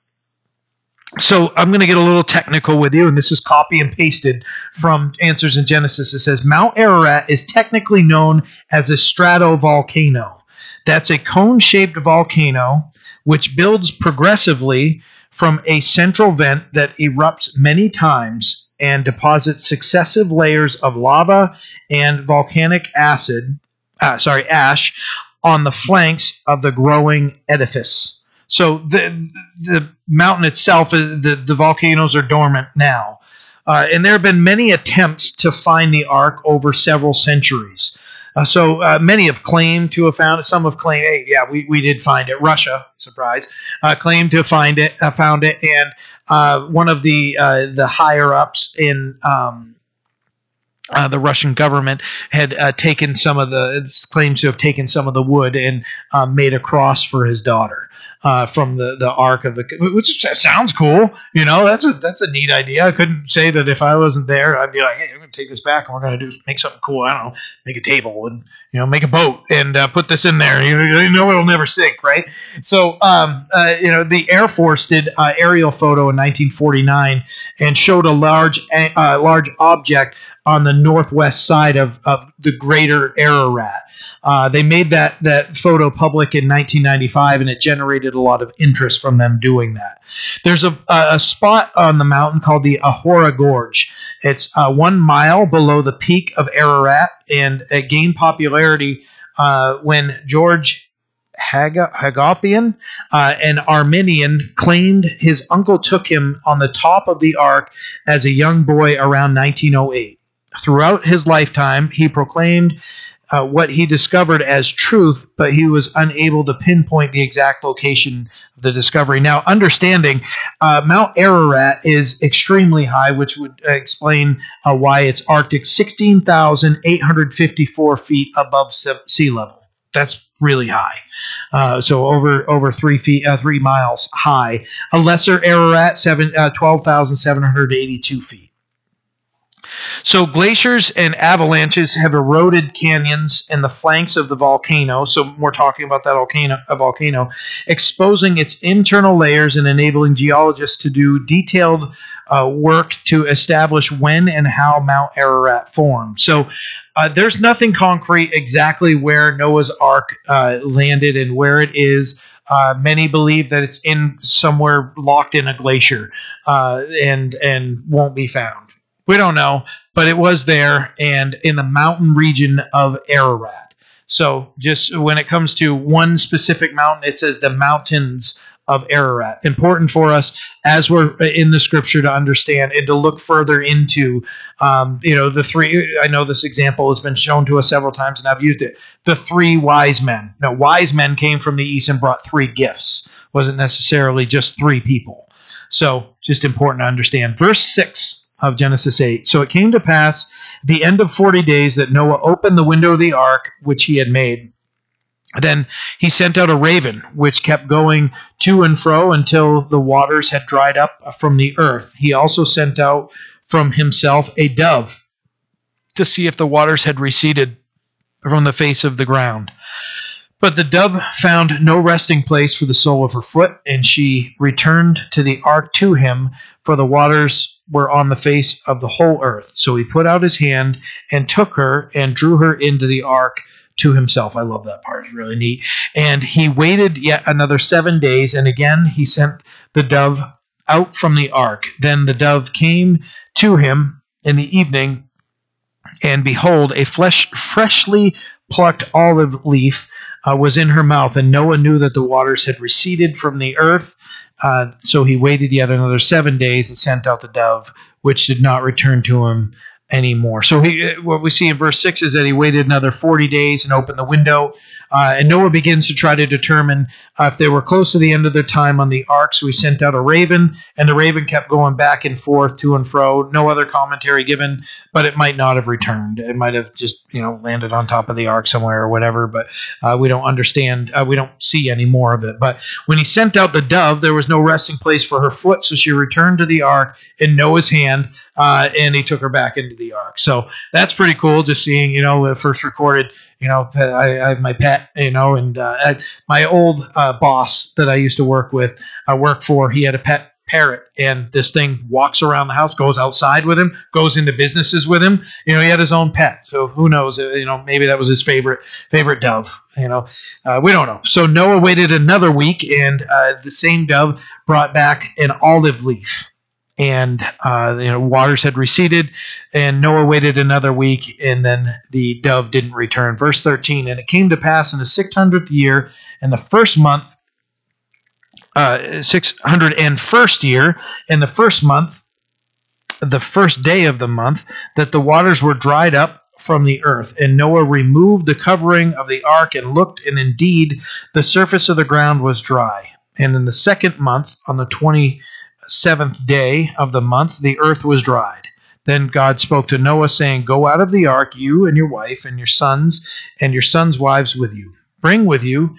so I'm going to get a little technical with you, and this is copy and pasted from Answers in Genesis. It says Mount Ararat is technically known as a stratovolcano. That's a cone shaped volcano which builds progressively from a central vent that erupts many times and deposits successive layers of lava and volcanic acid, uh, sorry, ash on the flanks of the growing edifice. So the the mountain itself, the the volcanoes are dormant now, uh, and there have been many attempts to find the Ark over several centuries. Uh, so uh, many have claimed to have found it. Some have claimed, hey, yeah, we, we did find it. Russia, surprise, uh, claimed to find it, uh, found it, and uh, one of the uh, the higher ups in um, uh, the Russian government had uh, taken some of the claims to have taken some of the wood and uh, made a cross for his daughter uh, from the, the ark of the which sounds cool. You know, that's a that's a neat idea. I couldn't say that if I wasn't there, I'd be like, hey, I'm gonna take this back and we're gonna do make something cool. I don't know, make a table and you know make a boat and uh, put this in there. You know, it'll never sink, right? So, um, uh, you know, the Air Force did aerial photo in 1949 and showed a large large object on the northwest side of, of the greater Ararat. Uh, they made that that photo public in 1995, and it generated a lot of interest from them doing that. There's a, a spot on the mountain called the Ahora Gorge. It's uh, one mile below the peak of Ararat, and it gained popularity uh, when George Hagopian, uh, an Armenian, claimed his uncle took him on the top of the ark as a young boy around 1908. Throughout his lifetime, he proclaimed uh, what he discovered as truth, but he was unable to pinpoint the exact location of the discovery. Now, understanding uh, Mount Ararat is extremely high, which would explain uh, why it's Arctic, 16,854 feet above sea level. That's really high. Uh, so over over three feet, uh, three miles high. A lesser Ararat, seven, uh, 12,782 feet. So glaciers and avalanches have eroded canyons and the flanks of the volcano. So we're talking about that volcano, a volcano, exposing its internal layers and enabling geologists to do detailed uh, work to establish when and how Mount Ararat formed. So uh, there's nothing concrete exactly where Noah's Ark uh, landed and where it is. Uh, many believe that it's in somewhere locked in a glacier uh, and and won't be found. We don't know, but it was there and in the mountain region of Ararat. So just when it comes to one specific mountain, it says the mountains of Ararat. Important for us as we're in the scripture to understand and to look further into, um, you know, the three. I know this example has been shown to us several times, and I've used it. The three wise men. Now, wise men came from the east and brought three gifts. wasn't necessarily just three people. So, just important to understand. Verse six of Genesis 8. So it came to pass the end of 40 days that Noah opened the window of the ark which he had made. Then he sent out a raven, which kept going to and fro until the waters had dried up from the earth. He also sent out from himself a dove to see if the waters had receded from the face of the ground. But the dove found no resting place for the sole of her foot, and she returned to the ark to him, for the waters were on the face of the whole earth. So he put out his hand and took her and drew her into the ark to himself. I love that part. It's really neat. And he waited yet another seven days, and again he sent the dove out from the ark. Then the dove came to him in the evening, and behold, a flesh, freshly plucked olive leaf uh, was in her mouth, and Noah knew that the waters had receded from the earth. Uh, so he waited yet another seven days and sent out the dove, which did not return to him anymore. So he, what we see in verse 6 is that he waited another 40 days and opened the window. Uh, and Noah begins to try to determine uh, if they were close to the end of their time on the ark. So he sent out a raven, and the raven kept going back and forth, to and fro. No other commentary given, but it might not have returned. It might have just, you know, landed on top of the ark somewhere or whatever, but uh, we don't understand. Uh, we don't see any more of it. But when he sent out the dove, there was no resting place for her foot, so she returned to the ark in Noah's hand uh, and he took her back into the ark. So that's pretty cool. Just seeing, you know, first recorded. You know, I, I have my pet, you know, and uh, my old uh, boss that I used to work with, I work for, he had a pet parrot, and this thing walks around the house, goes outside with him, goes into businesses with him. You know, he had his own pet, so who knows? Uh, you know, maybe that was his favorite favorite dove. You know, uh, we don't know. So Noah waited another week, and uh, the same dove brought back an olive leaf and uh, you know waters had receded and noah waited another week and then the dove didn't return. Verse 13 and it came to pass in the 600th year in the first month uh, 601st year in the first month the first day of the month that the waters were dried up from the earth. And noah removed the covering of the ark and looked and indeed the surface of the ground was dry. And in the second month on the 20 seventh day of the month, the earth was dried. Then God spoke to Noah, saying, Go out of the ark, you and your wife, and your sons, and your sons' wives with you. Bring with you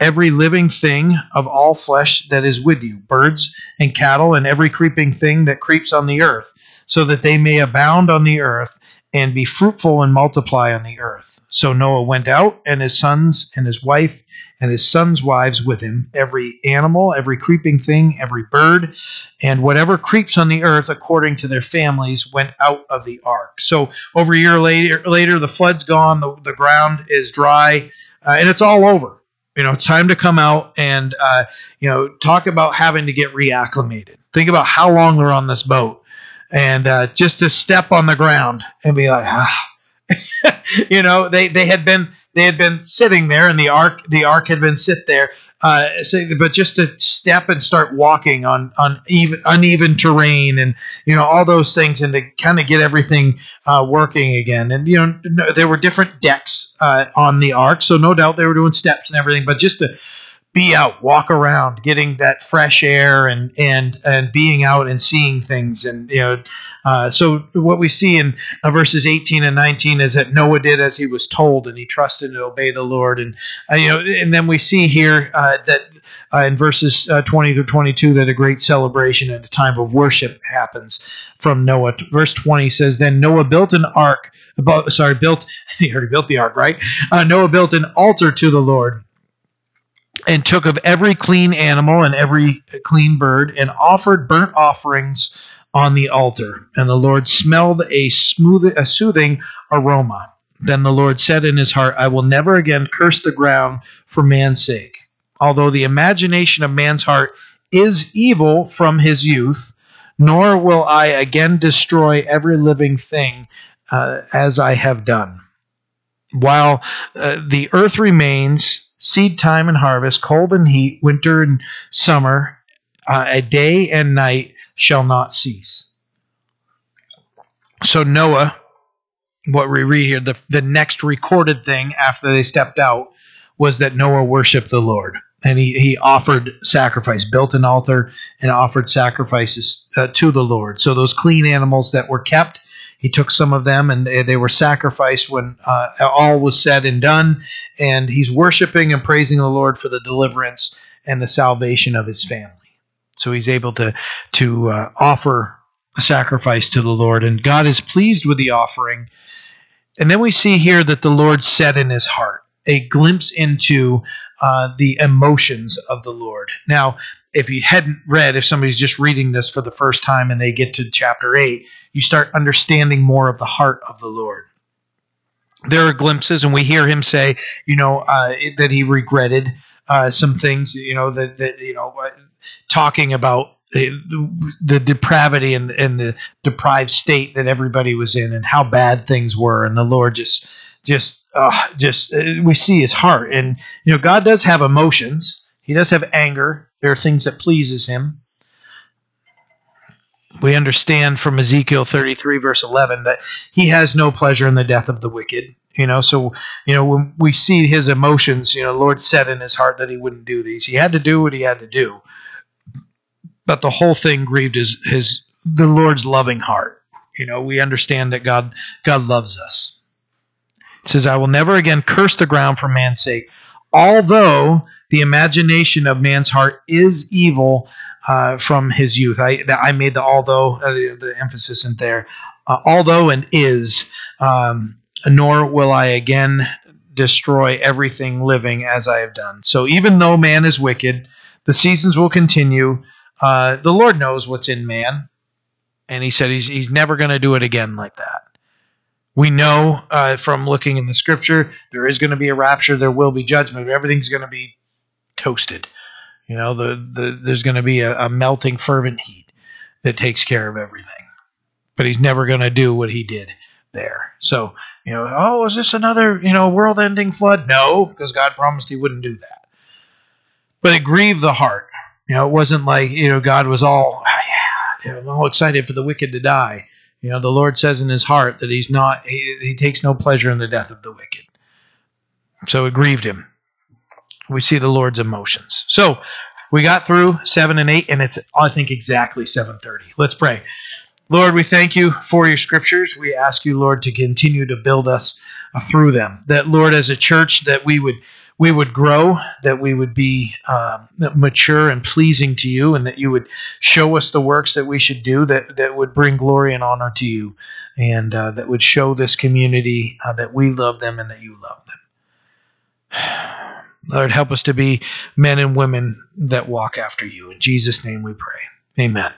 every living thing of all flesh that is with you, birds and cattle, and every creeping thing that creeps on the earth, so that they may abound on the earth, and be fruitful and multiply on the earth. So Noah went out, and his sons and his wife and his sons' wives with him, every animal, every creeping thing, every bird, and whatever creeps on the earth according to their families went out of the ark. So over a year later, later the flood's gone, the, the ground is dry, uh, and it's all over. You know, it's time to come out and, uh, you know, talk about having to get reacclimated. Think about how long they're on this boat. And uh, just to step on the ground and be like, ah. (laughs) you know, they, they had been they had been sitting there, and the ark the ark had been sit there. Uh, but just to step and start walking on on even, uneven terrain, and you know all those things, and to kind of get everything uh, working again. And you know there were different decks uh, on the ark, so no doubt they were doing steps and everything. But just to be out, walk around, getting that fresh air, and and and being out and seeing things, and you know uh, so what we see in uh, verses 18 and 19 is that Noah did as he was told, and he trusted and obeyed the Lord. And uh, you know, and then we see here uh, that uh, in verses 20 through 22 that a great celebration and a time of worship happens from Noah. Verse 20 says, "Then Noah built an ark." About, sorry, built. (laughs) He already built the ark, right? Noah built an altar to the Lord and took of every clean animal and every clean bird and offered burnt offerings on the altar, and the Lord smelled a smooth, a soothing aroma. Then the Lord said in his heart, I will never again curse the ground for man's sake. Although the imagination of man's heart is evil from his youth, nor will I again destroy every living thing uh, as I have done. While uh, the earth remains, seed time and harvest, cold and heat, winter and summer, uh, a day and night, shall not cease. So Noah, what we read here, the, the next recorded thing after they stepped out was that Noah worshiped the Lord. And he, he offered sacrifice, built an altar, and offered sacrifices uh, to the Lord. So those clean animals that were kept, he took some of them and they, they were sacrificed when uh, all was said and done. And he's worshiping and praising the Lord for the deliverance and the salvation of his family. So he's able to to uh, offer a sacrifice to the Lord, and God is pleased with the offering. And then we see here that the Lord said in his heart, a glimpse into uh, the emotions of the Lord. Now, if you hadn't read, if somebody's just reading this for the first time and they get to chapter 8, you start understanding more of the heart of the Lord. There are glimpses, and we hear him say, you know, uh, that he regretted uh, some things, you know, that, that you know, talking about the, the depravity and, and the deprived state that everybody was in and how bad things were. And the lord just just uh, just uh, we see his heart. And you know god does have emotions. He does have anger. There are things that pleases him we understand from ezekiel 33 verse 11 that he has no pleasure in the death of the wicked you know so you know when we see his emotions you know lord said in his heart that he wouldn't do these he had to do what he had to do but the whole thing grieved his his the Lord's loving heart. You know, we understand that God God loves us. It says, "I will never again curse the ground for man's sake, although the imagination of man's heart is evil uh, from his youth." I I made the although uh, the, the, emphasis in there, uh, although and is, um, nor will I again destroy everything living as I have done. So even though man is wicked, the seasons will continue uh, the Lord knows what's in man, and He said He's He's never going to do it again like that. We know uh, from looking in the Scripture there is going to be a rapture, there will be judgment, everything's going to be toasted. You know, the, the there's going to be a, a melting fervent heat that takes care of everything. But He's never going to do what He did there. So, you know, oh, is this another, you know, world ending flood? No, because God promised he wouldn't do that. But it grieved the heart. You know, it wasn't like, you know, God was all, yeah, I'm all excited for the wicked to die. You know, the Lord says in his heart that he's not, he, he takes no pleasure in the death of the wicked. So it grieved him. We see the Lord's emotions. So we got through 7 and 8, and it's, I think, exactly 7.30. Let's pray. Lord, we thank you for your scriptures. We ask you, Lord, to continue to build us uh, through them. That, Lord, as a church, that we would we would grow, that we would be uh, mature and pleasing to you, and that you would show us the works that we should do that, that would bring glory and honor to you, and uh, that would show this community uh, that we love them and that you love them. (sighs) Lord, help us to be men and women that walk after you. In Jesus' name we pray. Amen.